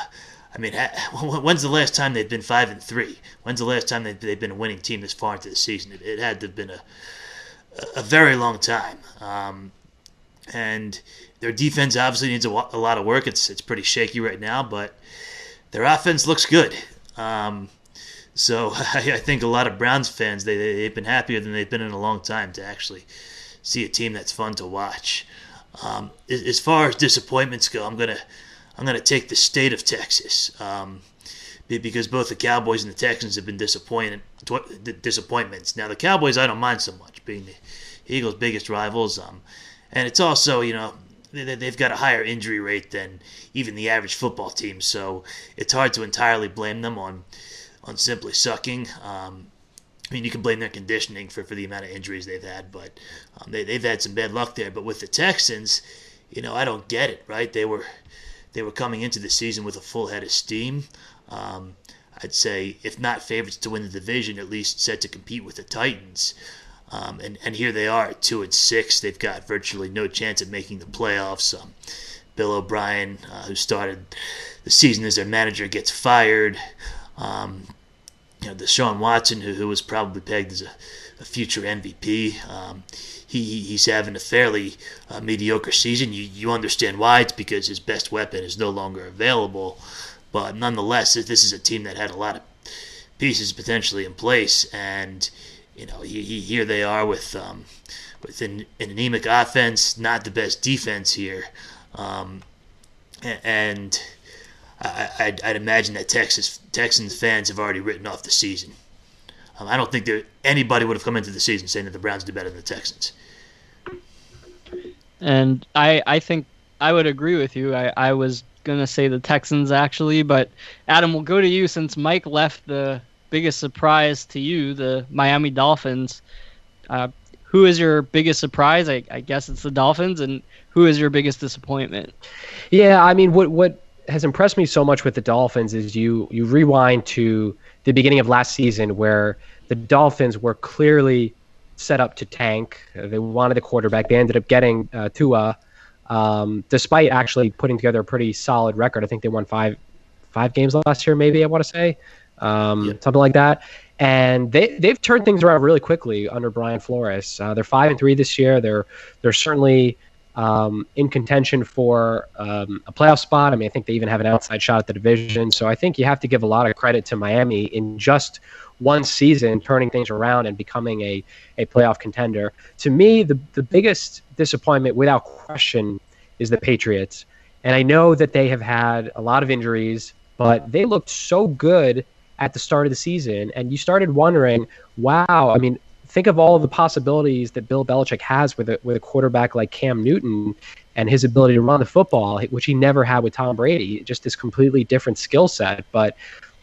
I mean, when's the last time they've been five and three? When's the last time they've been a winning team this far into the season? It, it had to have been a a very long time. Um, and their defense obviously needs a, a, lot of work. It's it's pretty shaky right now, but their offense looks good. Um, so I, I, think a lot of Browns fans they they've been happier than they've been in a long time to actually see a team that's fun to watch. Um, as far as disappointments go, I'm gonna I'm gonna take the state of Texas um, because both the Cowboys and the Texans have been disappointed disappointments. Now the Cowboys I don't mind so much being the Eagles' biggest rivals, um, and it's also you know they've got a higher injury rate than even the average football team, so it's hard to entirely blame them on on simply sucking. Um, I mean, you can blame their conditioning for, for the amount of injuries they've had, but um, they, they've had some bad luck there. But with the Texans, you know, I don't get it, right? They were they were coming into the season with a full head of steam. Um, I'd say, if not favorites to win the division, at least set to compete with the Titans. Um, and, and here they are, two and six. They've got virtually no chance of making the playoffs. Um, Bill O'Brien, uh, who started the season as their manager, gets fired. Um, you know, Deshaun Watson, who, who was probably pegged as a, a future MVP, um, he, he's having a fairly uh, mediocre season. You, you understand why? It's because his best weapon is no longer available. But nonetheless, this is a team that had a lot of pieces potentially in place, and you know, he, he, here they are with um, with an, an, anemic offense, not the best defense here, um, and I, would imagine that Texas Texans fans have already written off the season. Um, I don't think that anybody would have come into the season saying that the Browns do better than the Texans. And I, I think I would agree with you. I, I was gonna say the Texans actually, but Adam, we'll go to you since Mike left the biggest surprise to you, the Miami Dolphins. Uh, who is your biggest surprise? I, I guess it's the Dolphins, and who is your biggest disappointment? Yeah, I mean, what what has impressed me so much with the Dolphins is you you rewind to the beginning of last season where the Dolphins were clearly set up to tank. They wanted a quarterback. They ended up getting uh, Tua, um, despite actually putting together a pretty solid record. I think they won five five games last year, maybe I want to say, um, yeah. something like that. And they they've turned things around really quickly under Brian Flores. Uh, they're five and three this year. They're they're certainly um, in contention for um, a playoff spot. I mean, I think they even have an outside shot at the division. So I think you have to give a lot of credit to Miami in just one season turning things around and becoming a, a playoff contender. To me, the, the biggest disappointment, without question, is the Patriots. And I know that they have had a lot of injuries, but they looked so good at the start of the season. And you started wondering, wow, I mean, think of all of the possibilities that Bill Belichick has with a with a quarterback like Cam Newton and his ability to run the football, which he never had with Tom Brady. Just this completely different skill set, but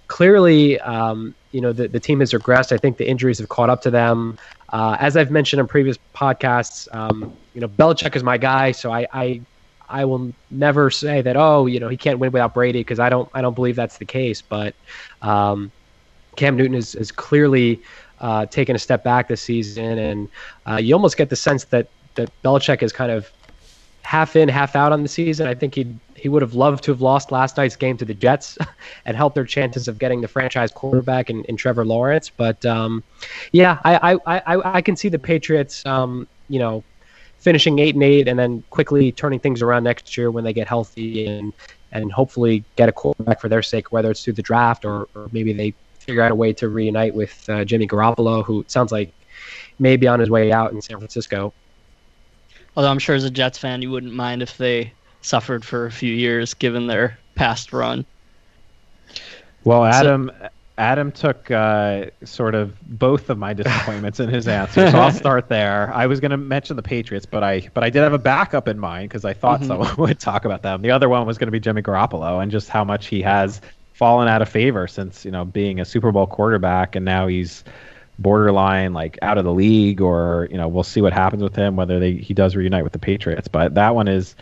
clearly, um, you know, the, the team has regressed. I think the injuries have caught up to them. Uh, as I've mentioned in previous podcasts, um, you know, Belichick is my guy, so I, I I will never say that oh you know he can't win without Brady because I don't I don't believe that's the case. But um, Cam Newton is, is clearly uh, taken a step back this season, and uh, you almost get the sense that that Belichick is kind of half in, half out on the season. I think he he would have loved to have lost last night's game to the Jets and helped their chances of getting the franchise quarterback in, in Trevor Lawrence. But um, yeah, I, I, I, I can see the Patriots, um, you know, finishing eight and eight, and then quickly turning things around next year when they get healthy and and hopefully get a quarterback for their sake, whether it's through the draft or, or maybe they figure out a way to reunite with uh, Jimmy Garoppolo, who sounds like maybe on his way out in San Francisco. Although I'm sure as a Jets fan, you wouldn't mind if they suffered for a few years given their past run. Well, Adam, Adam took uh, sort of both of my disappointments in his answer, so I'll start there. I was going to mention the Patriots, but I but I did have a backup in mind because I thought Mhm. someone would talk about them. The other one was going to be Jimmy Garoppolo and just how much he has fallen out of favor since you know being a Super Bowl quarterback, and now he's borderline like out of the league, or you know we'll see what happens with him whether they he does reunite with the Patriots. But that one is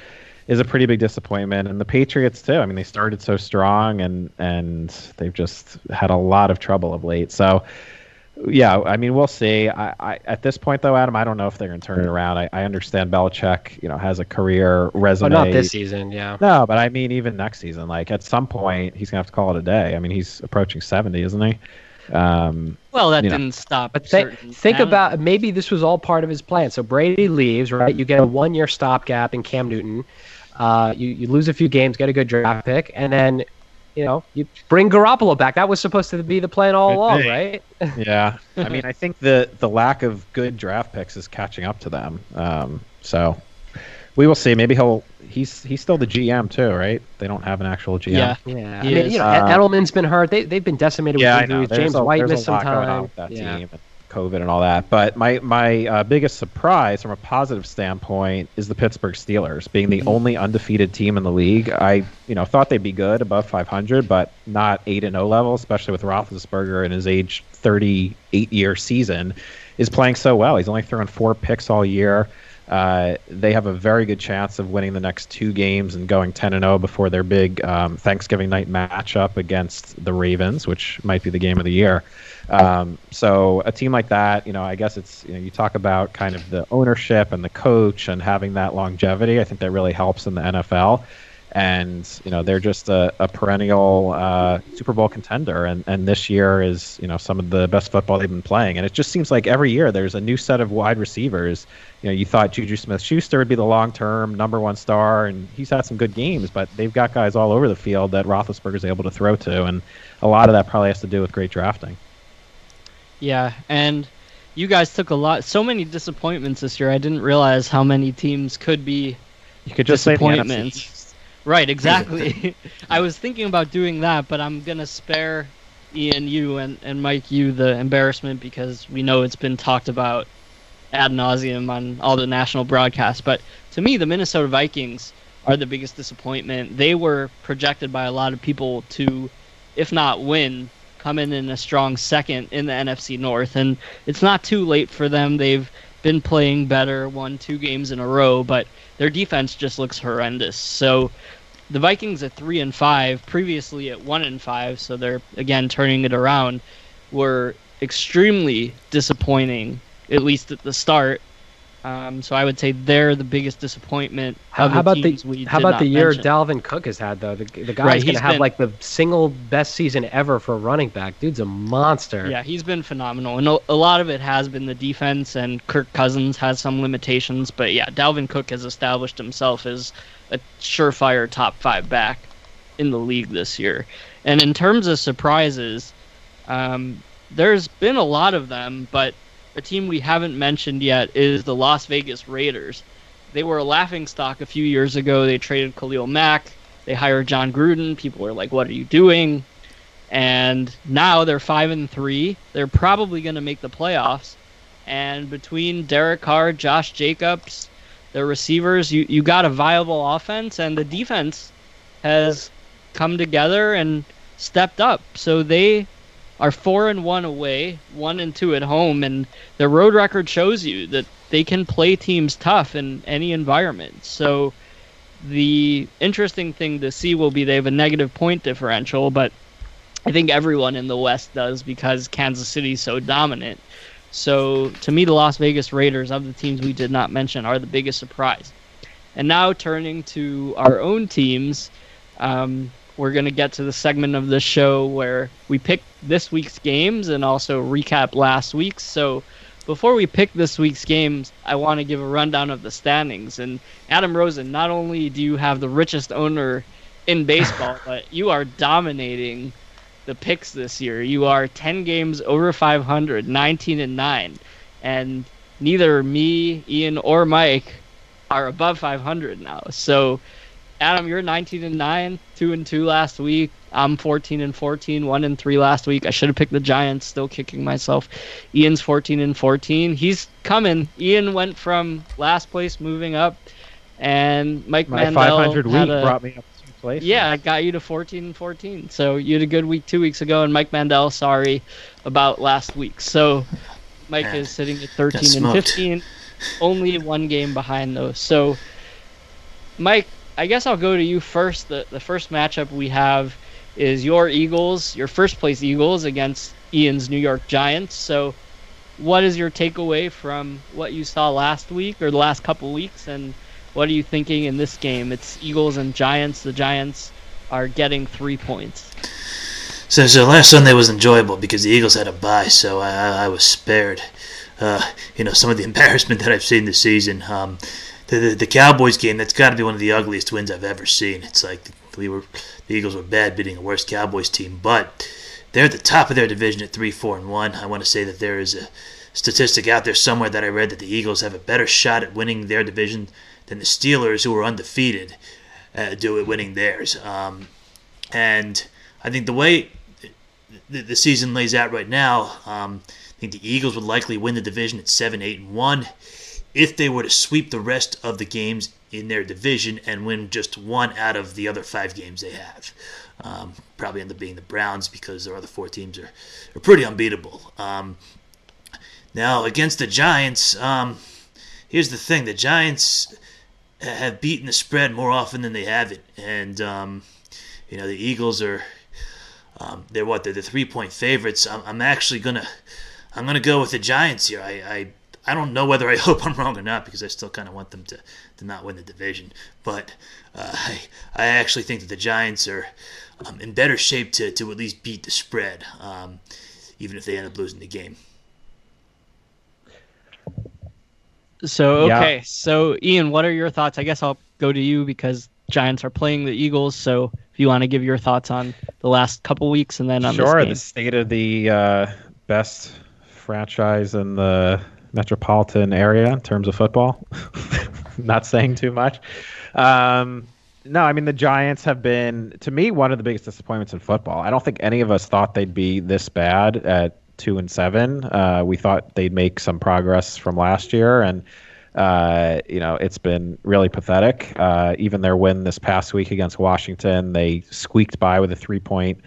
is a pretty big disappointment. And the Patriots too. I mean, they started so strong, and and they've just had a lot of trouble of late. So. Yeah, I mean, we'll see. I, I, at this point, though, Adam, I don't know if they're going to turn it around. I, I understand Belichick, you know, has a career resume. But not this season, yeah. No, but I mean, even next season, like at some point, he's gonna have to call it a day. I mean, he's approaching seventy, isn't he? Um, Well, that didn't stop. But th- think talent. about maybe this was all part of his plan. So Brady leaves, right? You get a one-year stopgap in Cam Newton. Uh, you you lose a few games, get a good draft pick, and then you know you bring Garoppolo back. That was supposed to be the plan all along, right? yeah, I mean, I think the the lack of good draft picks is catching up to them. Um, so we will see. Maybe he'll he's he's still the GM too, right? They don't have an actual GM. Yeah. Yeah, I mean, you know, Uh, Edelman's been hurt. They they've been decimated yeah, with I know. injuries. James a, White missed some lot going on time. with that Yeah. team, and COVID and all that. But my my uh, biggest surprise from a positive standpoint is the Pittsburgh Steelers being the Mm-hmm. only undefeated team in the league. I you know thought they'd be good above 500, but not eight and 0 level, especially with Roethlisberger in his age 38 year season, is playing so well. He's only thrown four picks all year. Uh, they have a very good chance of winning the next two games and going 10 and 0 before their big um, Thanksgiving night matchup against the Ravens, which might be the game of the year. Um, so a team like that, you know, I guess it's you know you talk about kind of the ownership and the coach and having that longevity. I think that really helps in the NFL. And you know they're just a, a perennial uh, Super Bowl contender, and, and this year is you know some of the best football they've been playing. And it just seems like every year there's a new set of wide receivers. You know, you thought Juju Smith-Schuster would be the long-term number one star, and he's had some good games, but they've got guys all over the field that Roethlisberger's able to throw to, and a lot of that probably has to do with great drafting. Yeah, and you guys took a lot, so many disappointments this year. I didn't realize how many teams could be You could just say disappointments. Right, exactly. I was thinking about doing that, but I'm gonna spare Ian you and, and Mike you the embarrassment because we know it's been talked about ad nauseum on all the national broadcasts. But to me, the Minnesota Vikings are the biggest disappointment. They were projected by a lot of people to, if not win, come in in a strong second in the NFC North, and it's not too late for them. They've been playing better, won two games in a row, but their defense just looks horrendous. So the Vikings at three and five, previously at one and five, so they're again turning it around, were extremely disappointing, at least at the start. Um, so I would say they're the biggest disappointment. How, how about the how about the year mention. Dalvin Cook has had though? The the guy's Right, gonna have been- like the single best season ever for a running back. Dude's a monster. Yeah, he's been phenomenal, and a, a lot of it has been the defense. And Kirk Cousins has some limitations, but yeah, Dalvin Cook has established himself as a surefire top five back in the league this year. And in terms of surprises, um, there's been a lot of them, but a team we haven't mentioned yet is the Las Vegas Raiders. They were a laughing stock a few years ago. They traded Khalil Mack. They hired Jon Gruden. People were like, "What are you doing?" and now they're five and three. They're probably going to make the playoffs. And between Derek Carr, Josh Jacobs, their receivers, you you got a viable offense, and the defense has come together and stepped up. So they are four and one away, one and two at home, and their road record shows you that they can play teams tough in any environment. So the interesting thing to see will be they have a negative point differential, but I think everyone in the West does because Kansas City's so dominant. So to me, the Las Vegas Raiders of the teams we did not mention are the biggest surprise. And now turning to our own teams, um, we're going to get to the segment of the show where we pick this week's games and also recap last week's. So before we pick this week's games, I want to give a rundown of the standings. And Adam Rosen, not only do you have the richest owner in baseball, but you are dominating the picks this year. You are 10 games over 500, 19 and 9. And neither me, Ian, or Mike are above 500 now. So, Adam, you're 19 and 9, 2 and 2 last week. I'm 14 and 14, 1 and 3 last week. I should have picked the Giants, still kicking myself. Ian's 14 and 14. He's coming. Ian went from last place moving up, and Mike My Mandel 500 had week a- brought me up two places. yeah, I got you to 14 and 14. So you had a good week two weeks ago, and Mike Mandel, sorry about last week. So Mike Man, is sitting at 13 and 15, only one game behind those. So, Mike, I guess I'll go to you first. The, the first matchup we have is your Eagles, your first place Eagles against Ian's New York Giants. So, what is your takeaway from what you saw last week or the last couple weeks, and what are you thinking in this game? It's Eagles and Giants. The Giants are getting three points. So, so last Sunday was enjoyable because the Eagles had a bye, so I, I was spared. Uh, you know, some of the embarrassment that I've seen this season. Um, the, the the Cowboys game, that's got to be one of the ugliest wins I've ever seen. It's like we were, the Eagles were bad beating a worse Cowboys team, but they're at the top of their division at three, four, and one. I want to say that there is a statistic out there somewhere that I read that the Eagles have a better shot at winning their division than the Steelers, who are undefeated, uh, do at winning theirs. Um, and I think the way the, the season lays out right now, um, I think the Eagles would likely win the division at seven, eight, and one. If they were to sweep the rest of the games in their division and win just one out of the other five games they have, um, probably end up being the Browns because their other four teams are, are pretty unbeatable. Um, now against the Giants, um, here's the thing: the Giants have beaten the spread more often than they haven't, and um, you know the Eagles are um, they're what they're the three point favorites. I'm, I'm actually gonna I'm gonna go with the Giants here. I, I I don't know whether I hope I'm wrong or not because I still kind of want them to, to not win the division. But uh, I I actually think that the Giants are um, in better shape to, to at least beat the spread, um, even if they end up losing the game. So Yeah. okay, so Ian, what are your thoughts? I guess I'll go to you because Giants are playing the Eagles. So if you want to give your thoughts on the last couple weeks and then on sure, this the state of the uh, best franchise in the metropolitan area in terms of football. Not saying too much. Um, no, I mean the Giants have been, to me, one of the biggest disappointments in football. I don't think any of us thought they'd be this bad at two and seven. Uh, we thought they'd make some progress from last year, and uh, you know it's been really pathetic. Uh, even their win this past week against Washington, they squeaked by with a three-point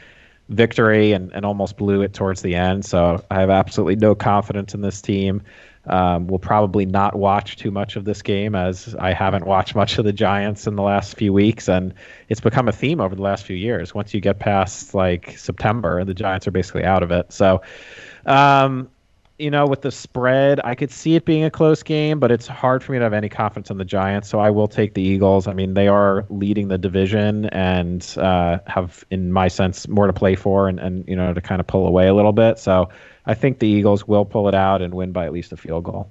victory and, and almost blew it towards the end. So I have absolutely no confidence in this team. Um, we'll probably not watch too much of this game as I haven't watched much of the Giants in the last few weeks, and it's become a theme over the last few years. Once you get past like September, the Giants are basically out of it. So, um, you know, with the spread, I could see it being a close game, but it's hard for me to have any confidence in the Giants. So I will take the Eagles. I mean, they are leading the division and uh, have, in my sense, more to play for and, and, you know, to kind of pull away a little bit. So I think the Eagles will pull it out and win by at least a field goal.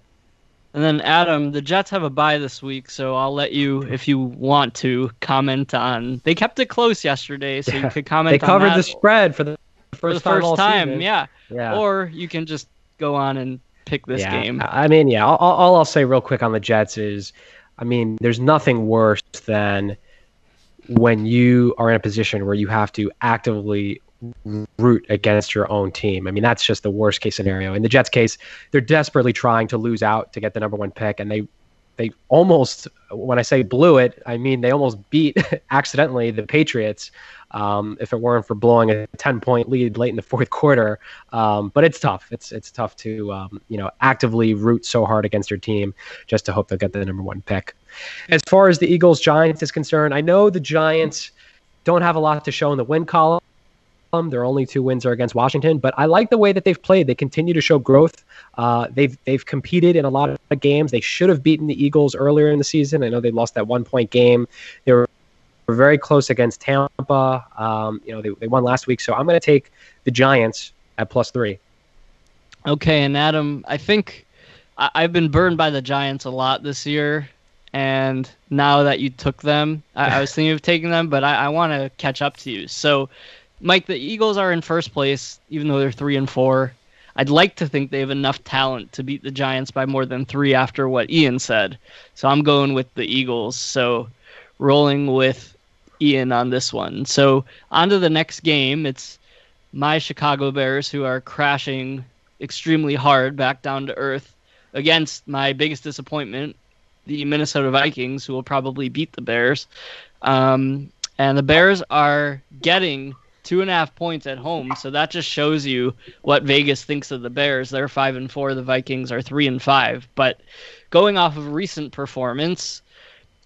And then Adam, the Jets have a bye this week, so I'll let you, if you want to, comment on. They kept it close yesterday, so you could comment. They covered on the spread for the first for the time. first all time, yeah. Yeah. Or you can just go on and pick this yeah. game. I mean, yeah. All, all I'll say real quick on the Jets is, I mean, there's nothing worse than when you are in a position where you have to actively root against your own team. I mean, that's just the worst case scenario. In the Jets' case, they're desperately trying to lose out to get the number one pick, and they they almost when I say blew it, I mean they almost beat accidentally the Patriots. Um, if it weren't for blowing a ten point lead late in the fourth quarter, um, but it's tough. It's it's tough to um, you know actively root so hard against your team just to hope they'll get the number one pick. As far as the Eagles Giants is concerned, I know the Giants don't have a lot to show in the win column. Their only two wins are against Washington, but I like the way that they've played. They continue to show growth. Uh, they've they've competed in a lot of games. They should have beaten the Eagles earlier in the season. I know they lost that one point game. They were, very close against Tampa. Um, you know they, they won last week, so I'm going to take the Giants at plus three. Okay, and Adam, I think I- I've been burned by the Giants a lot this year, and now that you took them, I, I was thinking of taking them, but I, I want to catch up to you. So, Mike, the Eagles are in first place, even though they're three and four. I'd like to think they have enough talent to beat the Giants by more than three after what Ian said. So I'm going with the Eagles. So rolling with Ian on this one. So on to the next game. It's my Chicago Bears who are crashing extremely hard back down to earth against my biggest disappointment, the Minnesota Vikings, who will probably beat the Bears. Um, and the Bears are getting two and a half points at home. So that just shows you what Vegas thinks of the Bears. They're five and four. The Vikings are three and five. But going off of recent performance,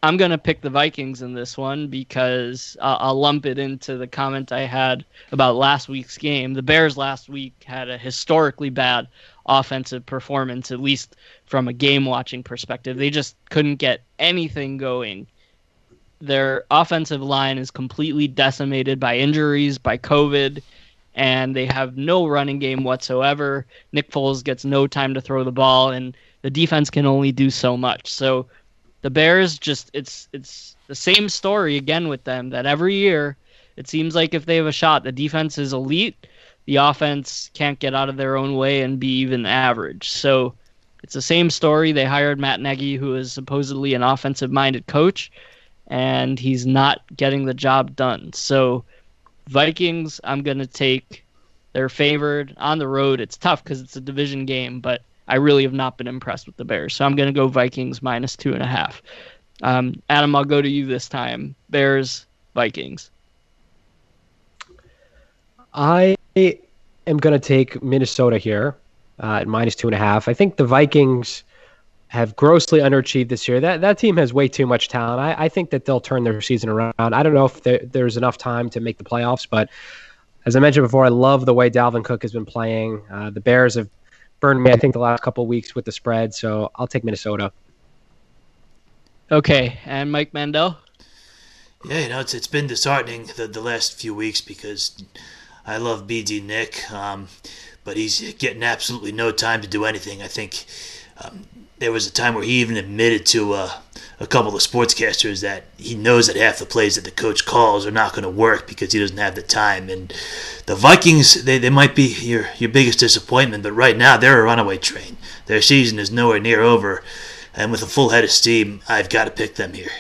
I'm going to pick the Vikings in this one because uh, I'll lump it into the comment I had about last week's game. The Bears last week had a historically bad offensive performance, at least from a game watching perspective. They just couldn't get anything going their offensive line is completely decimated by injuries, by COVID, and they have no running game whatsoever. Nick Foles gets no time to throw the ball, and the defense can only do so much. So the Bears just it's it's the same story again with them that every year it seems like if they have a shot, the defense is elite, the offense can't get out of their own way and be even average. So it's the same story. They hired Matt Nagy, who is supposedly an offensive minded coach and he's not getting the job done. So, Vikings, I'm going to take. They're favored on the road. It's tough because it's a division game, but I really have not been impressed with the Bears. So I'm going to go Vikings minus two and a half. Um, Adam, I'll go to you this time. Bears, Vikings. I am going to take Minnesota here uh, at minus two and a half. I think the Vikings have grossly underachieved this year. That that team has way too much talent. I, I think that they'll turn their season around. I don't know if there, there's enough time to make the playoffs, but as I mentioned before, I love the way Dalvin Cook has been playing. Uh, the Bears have burned me, I think, the last couple weeks with the spread, so I'll take Minnesota. Okay, and Mike Mandel. Yeah, you know it's it's been disheartening the the last few weeks because I love BD Nick, um, but he's getting absolutely no time to do anything. I think. Um, there was a time where he even admitted to uh, a couple of sportscasters that he knows that half the plays that the coach calls are not going to work because he doesn't have the time. And the Vikings, they, they might be your, your biggest disappointment, but right now they're a runaway train. Their season is nowhere near over. And with a full head of steam, I've got to pick them here.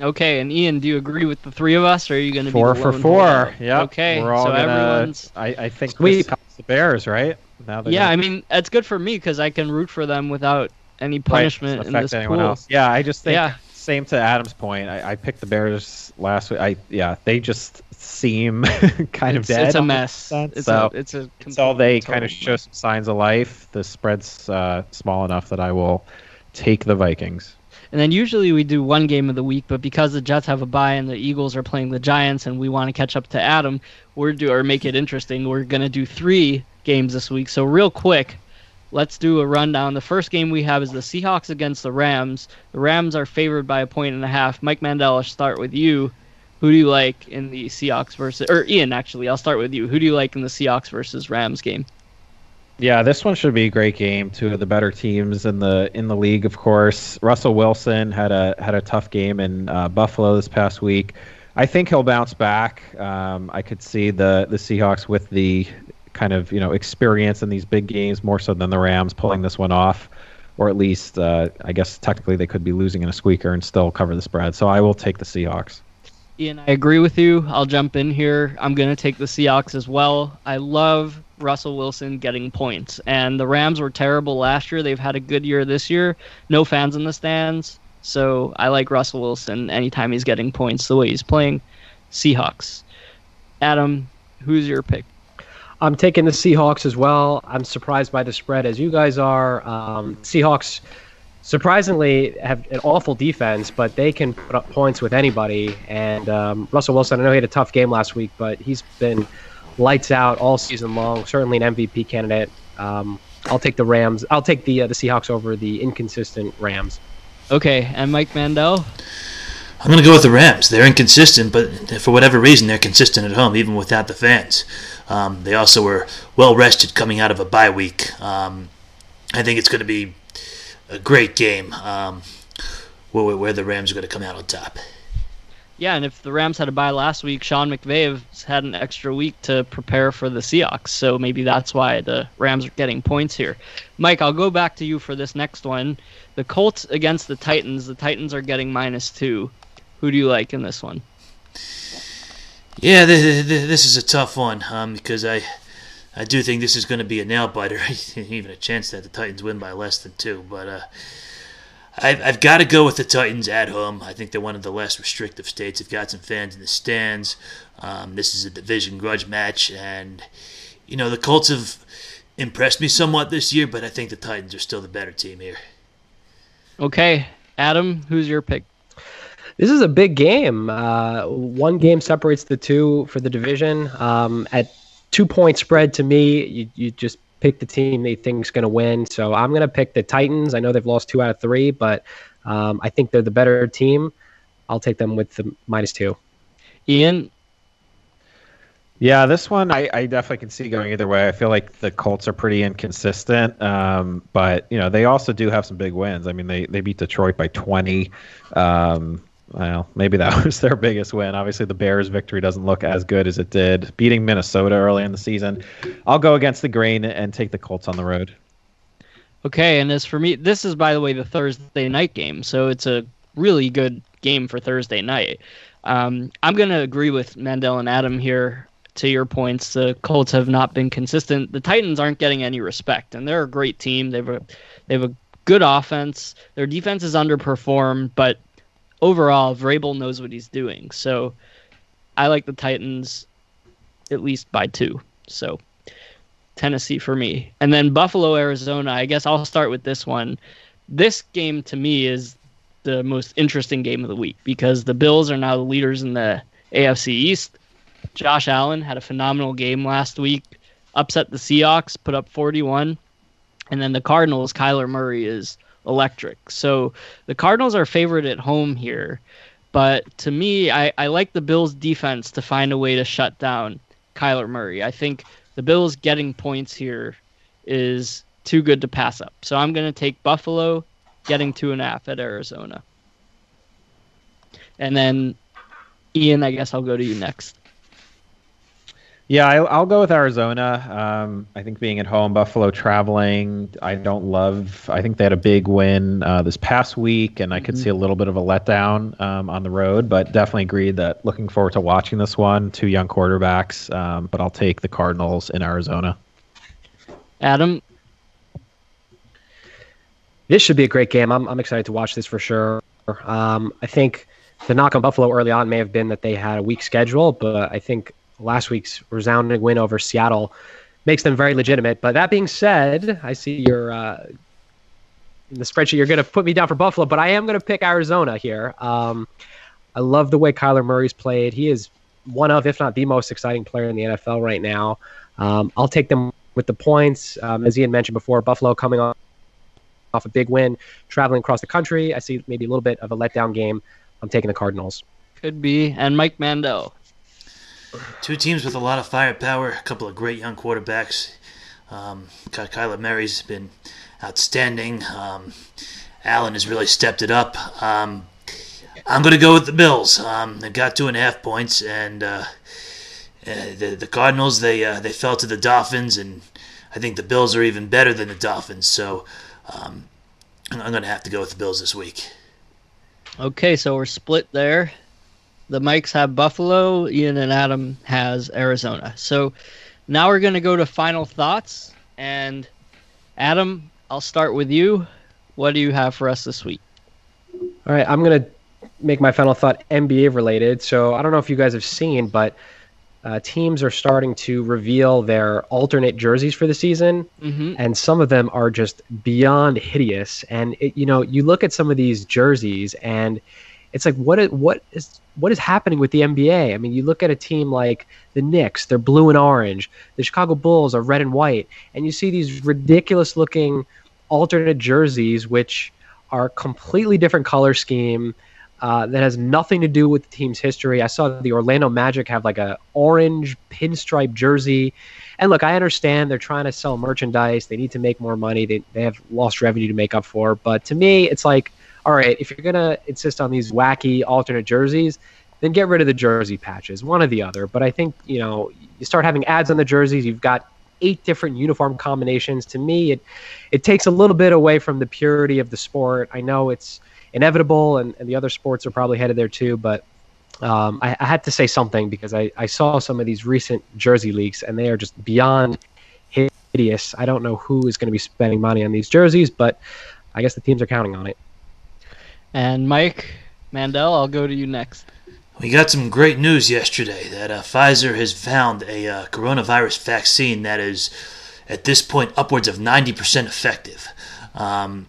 Okay, and Ian, do you agree with the three of us, or are you going to be four for four? Yeah. Okay, We're all so gonna, everyone's. I, I think we the Bears, right? Now yeah, gonna... I mean it's good for me because I can root for them without any punishment right, in this anyone pool. Else. Yeah, I just think yeah. same to Adam's point. I, I picked the Bears last week. I yeah, they just seem kind it's, of dead. It's a mess. It's so a, it's a until they kind of show some signs of life. The spread's uh, small enough that I will take the Vikings. And then usually we do one game of the week, but because the Jets have a bye and the Eagles are playing the Giants, and we want to catch up to Adam, we're do or make it interesting. We're gonna do three games this week. So real quick, let's do a rundown. The first game we have is the Seahawks against the Rams. The Rams are favored by a point and a half. Mike Mandel, I'll start with you. Who do you like in the Seahawks versus or Ian actually, I'll start with you. Who do you like in the Seahawks versus Rams game? Yeah, this one should be a great game. Two of the better teams in the in the league, of course. Russell Wilson had a had a tough game in uh, Buffalo this past week. I think he'll bounce back. Um, I could see the the Seahawks with the kind of you know experience in these big games more so than the Rams pulling this one off, or at least uh, I guess technically they could be losing in a squeaker and still cover the spread. So I will take the Seahawks. Ian, I agree with you. I'll jump in here. I'm going to take the Seahawks as well. I love Russell Wilson getting points, and the Rams were terrible last year. They've had a good year this year. No fans in the stands, so I like Russell Wilson anytime he's getting points the way he's playing. Seahawks. Adam, who's your pick? I'm taking the Seahawks as well. I'm surprised by the spread as you guys are. Um, Seahawks surprisingly have an awful defense, but they can put up points with anybody. And um, Russell Wilson, I know he had a tough game last week, but he's been lights out all season long. Certainly an MVP candidate. Um, I'll take the Rams. I'll take the uh, the Seahawks over the inconsistent Rams. Okay, and Mike Mandel. I'm going to go with the Rams. They're inconsistent, but for whatever reason, they're consistent at home, even without the fans. Um, they also were well rested coming out of a bye week. Um, I think it's going to be a great game um, where, where the Rams are going to come out on top. Yeah, and if the Rams had a bye last week, Sean McVay's had an extra week to prepare for the Seahawks. So maybe that's why the Rams are getting points here. Mike, I'll go back to you for this next one. The Colts against the Titans. The Titans are getting minus two. Who do you like in this one? Yeah, this is a tough one um, because I, I do think this is going to be a nail biter. Even a chance that the Titans win by less than two, but uh, I've, I've got to go with the Titans at home. I think they're one of the less restrictive states. They've got some fans in the stands. Um, this is a division grudge match, and you know the Colts have impressed me somewhat this year, but I think the Titans are still the better team here. Okay, Adam, who's your pick? This is a big game. Uh, one game separates the two for the division. Um, at two point spread to me, you, you just pick the team they think is going to win. So I'm going to pick the Titans. I know they've lost two out of three, but um, I think they're the better team. I'll take them with the minus two. Ian? Yeah, this one I, I definitely can see going either way. I feel like the Colts are pretty inconsistent, um, but you know they also do have some big wins. I mean, they they beat Detroit by 20. Um, well, maybe that was their biggest win. Obviously, the Bears' victory doesn't look as good as it did beating Minnesota early in the season. I'll go against the grain and take the Colts on the road. Okay, and as for me, this is, by the way, the Thursday night game, so it's a really good game for Thursday night. Um, I'm going to agree with Mandel and Adam here. To your points, the Colts have not been consistent. The Titans aren't getting any respect, and they're a great team. They've a, they have a good offense. Their defense is underperformed, but overall, Vrabel knows what he's doing. So I like the Titans at least by two. So Tennessee for me. And then Buffalo, Arizona. I guess I'll start with this one. This game to me is the most interesting game of the week because the Bills are now the leaders in the AFC East. Josh Allen had a phenomenal game last week, upset the Seahawks, put up 41. And then the Cardinals, Kyler Murray is electric. So the Cardinals are favored at home here. But to me, I, I like the Bills' defense to find a way to shut down Kyler Murray. I think the Bills getting points here is too good to pass up. So I'm going to take Buffalo getting two and a half at Arizona. And then, Ian, I guess I'll go to you next. Yeah, I, will go with Arizona. Um, I think being at home, Buffalo traveling, I don't love. I think they had a big win uh, this past week, and I could mm-hmm. see a little bit of a letdown um, on the road, but definitely agreed that looking forward to watching this one. Two young quarterbacks, um, but I'll take the Cardinals in Arizona. Adam? This should be a great game. I'm, I'm excited to watch this for sure. Um, I think the knock on Buffalo early on may have been that they had a weak schedule, but I think last week's resounding win over Seattle makes them very legitimate. But that being said, I see your uh, in the spreadsheet you're going to put me down for Buffalo, but I am going to pick Arizona here. Um, I love the way Kyler Murray's played. He is one of, if not the most exciting player in the NFL right now. Um, I'll take them with the points. Um, as Ian mentioned before, Buffalo coming off, off a big win, traveling across the country. I see maybe a little bit of a letdown game. I'm taking the Cardinals. Could be. And Mike Mandel. Two teams with a lot of firepower, a couple of great young quarterbacks. Um, Kyler Murray's been outstanding. Um, Allen has really stepped it up. Um, I'm going to go with the Bills. Um, they got two and a half points, and uh, uh, the, the Cardinals they uh, they fell to the Dolphins, and I think the Bills are even better than the Dolphins. So um, I'm going to have to go with the Bills this week. Okay, so we're split there the Mikes have Buffalo, Ian and Adam has Arizona. So now we're going to go to final thoughts. And Adam, I'll start with you. What do you have for us this week? All right, I'm going to make my final thought NBA related. So I don't know if you guys have seen, but uh, teams are starting to reveal their alternate jerseys for the season, mm-hmm. and some of them are just beyond hideous. And it, you know, you look at some of these jerseys, and it's like what is, what is what is happening with the NBA? I mean, you look at a team like the Knicks, they're blue and orange. The Chicago Bulls are red and white, and you see these ridiculous looking alternate jerseys which are completely different color scheme uh, that has nothing to do with the team's history. I saw the Orlando Magic have like a orange pinstripe jersey. And look, I understand they're trying to sell merchandise. They need to make more money. They, they have lost revenue to make up for. But to me, it's like – all right, if you're gonna insist on these wacky alternate jerseys, then get rid of the jersey patches, one or the other. But I think you know you start having ads on the jerseys. You've got eight different uniform combinations. To me, it it takes a little bit away from the purity of the sport. I know it's inevitable, and, and the other sports are probably headed there too. But um, I, I, had to say something because I, I saw some of these recent jersey leaks, and they are just beyond hideous. I don't know who is going to be spending money on these jerseys, but I guess the teams are counting on it. And Mike Mandel, I'll go to you next. We got some great news yesterday that uh, Pfizer has found a uh, coronavirus vaccine that is, at this point, upwards of 90% effective. Um,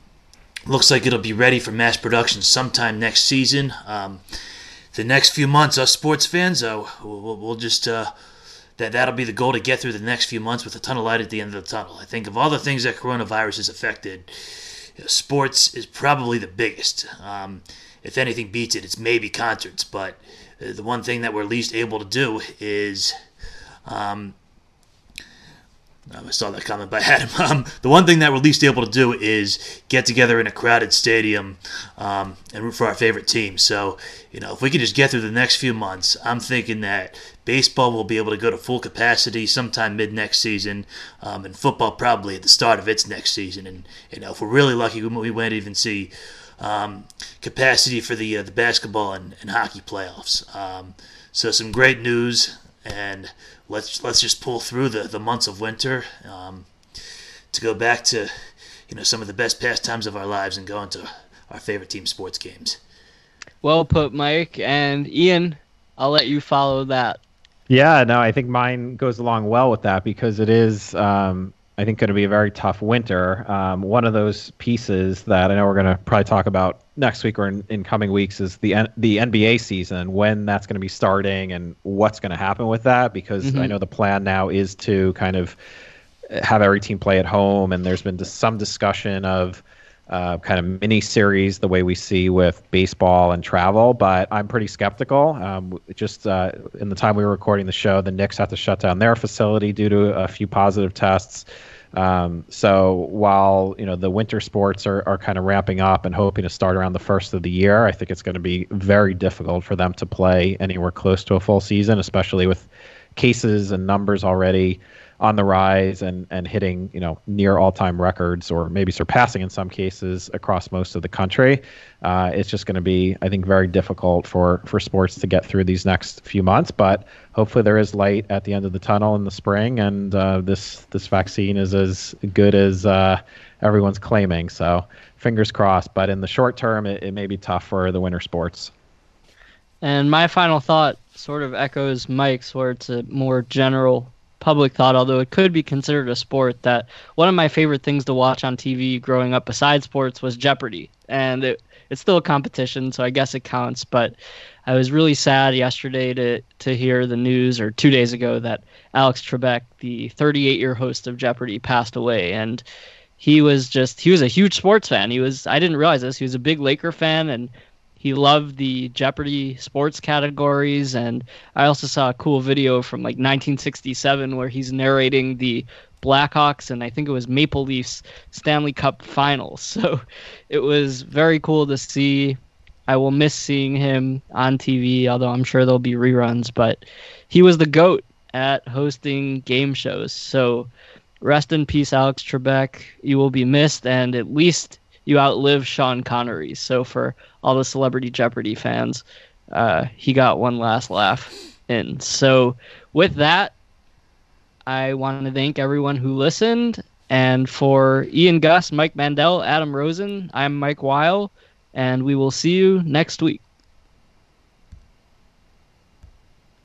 looks like it'll be ready for mass production sometime next season. Um, the next few months, us sports fans, uh, we'll, we'll just uh, that that'll be the goal to get through the next few months with a ton of light at the end of the tunnel. I think of all the things that coronavirus has affected, you know, sports is probably the biggest. Um, if anything beats it, it's maybe concerts. But the one thing that we're least able to do is um, I saw that comment by Adam. Um, the one thing that we're least able to do is get together in a crowded stadium um, and root for our favorite team. So, you know, if we can just get through the next few months, I'm thinking that baseball will be able to go to full capacity sometime mid next season, um, and football probably at the start of its next season. And you know, if we're really lucky, we might even see um, capacity for the uh, the basketball and, and hockey playoffs. Um, so some great news, and let's let's just pull through the, the months of winter um, to go back to you know some of the best pastimes of our lives and go into our favorite team sports games. Well put, Mike and Ian. I'll let you follow that. Yeah, no, I think mine goes along well with that because it is um, I think going to be a very tough winter. Um, one of those pieces that I know we're going to probably talk about next week or in, in coming weeks is the N- the NBA season, when that's going to be starting and what's going to happen with that. Because mm-hmm. I know the plan now is to kind of have every team play at home, and there's been some discussion of uh, kind of mini series the way we see with baseball and travel, but I'm pretty skeptical. Um, just uh, in the time we were recording the show, the Knicks had to shut down their facility due to a few positive tests. Um, so while you know the winter sports are, are kind of ramping up and hoping to start around the first of the year, I think it's going to be very difficult for them to play anywhere close to a full season, especially with cases and numbers already on the rise and and hitting you know near all time records or maybe surpassing in some cases across most of the country. Uh, it's just going to be I think very difficult for for sports to get through these next few months. But hopefully there is light at the end of the tunnel in the spring, and uh, this this vaccine is as good as uh, everyone's claiming. So fingers crossed. But in the short term, it, it may be tough for the winter sports. And my final thought sort of echoes Mike's, where it's a more general public thought, although it could be considered a sport, that one of my favorite things to watch on TV growing up besides sports was Jeopardy. And it, it's still a competition, so I guess it counts. But I was really sad yesterday to, to hear the news, or two days ago, that Alex Trebek, the 38 year host of Jeopardy, passed away. And he was just, he was a huge sports fan. He was, I didn't realize this, he was a big Laker fan and he loved the Jeopardy sports categories, and I also saw a cool video from like 1967 where he's narrating the Blackhawks and I think it was Maple Leafs Stanley Cup Finals. So it was very cool to see. I will miss seeing him on TV, although I'm sure there'll be reruns. But he was the goat at hosting game shows. So rest in peace, Alex Trebek. You will be missed, and at least you outlive Sean Connery. So for all the Celebrity Jeopardy fans, uh, he got one last laugh in. So with that, I want to thank everyone who listened. And for Ian Gus, Mike Mandel, Adam Rosen, I'm Mike Weil, and we will see you next week.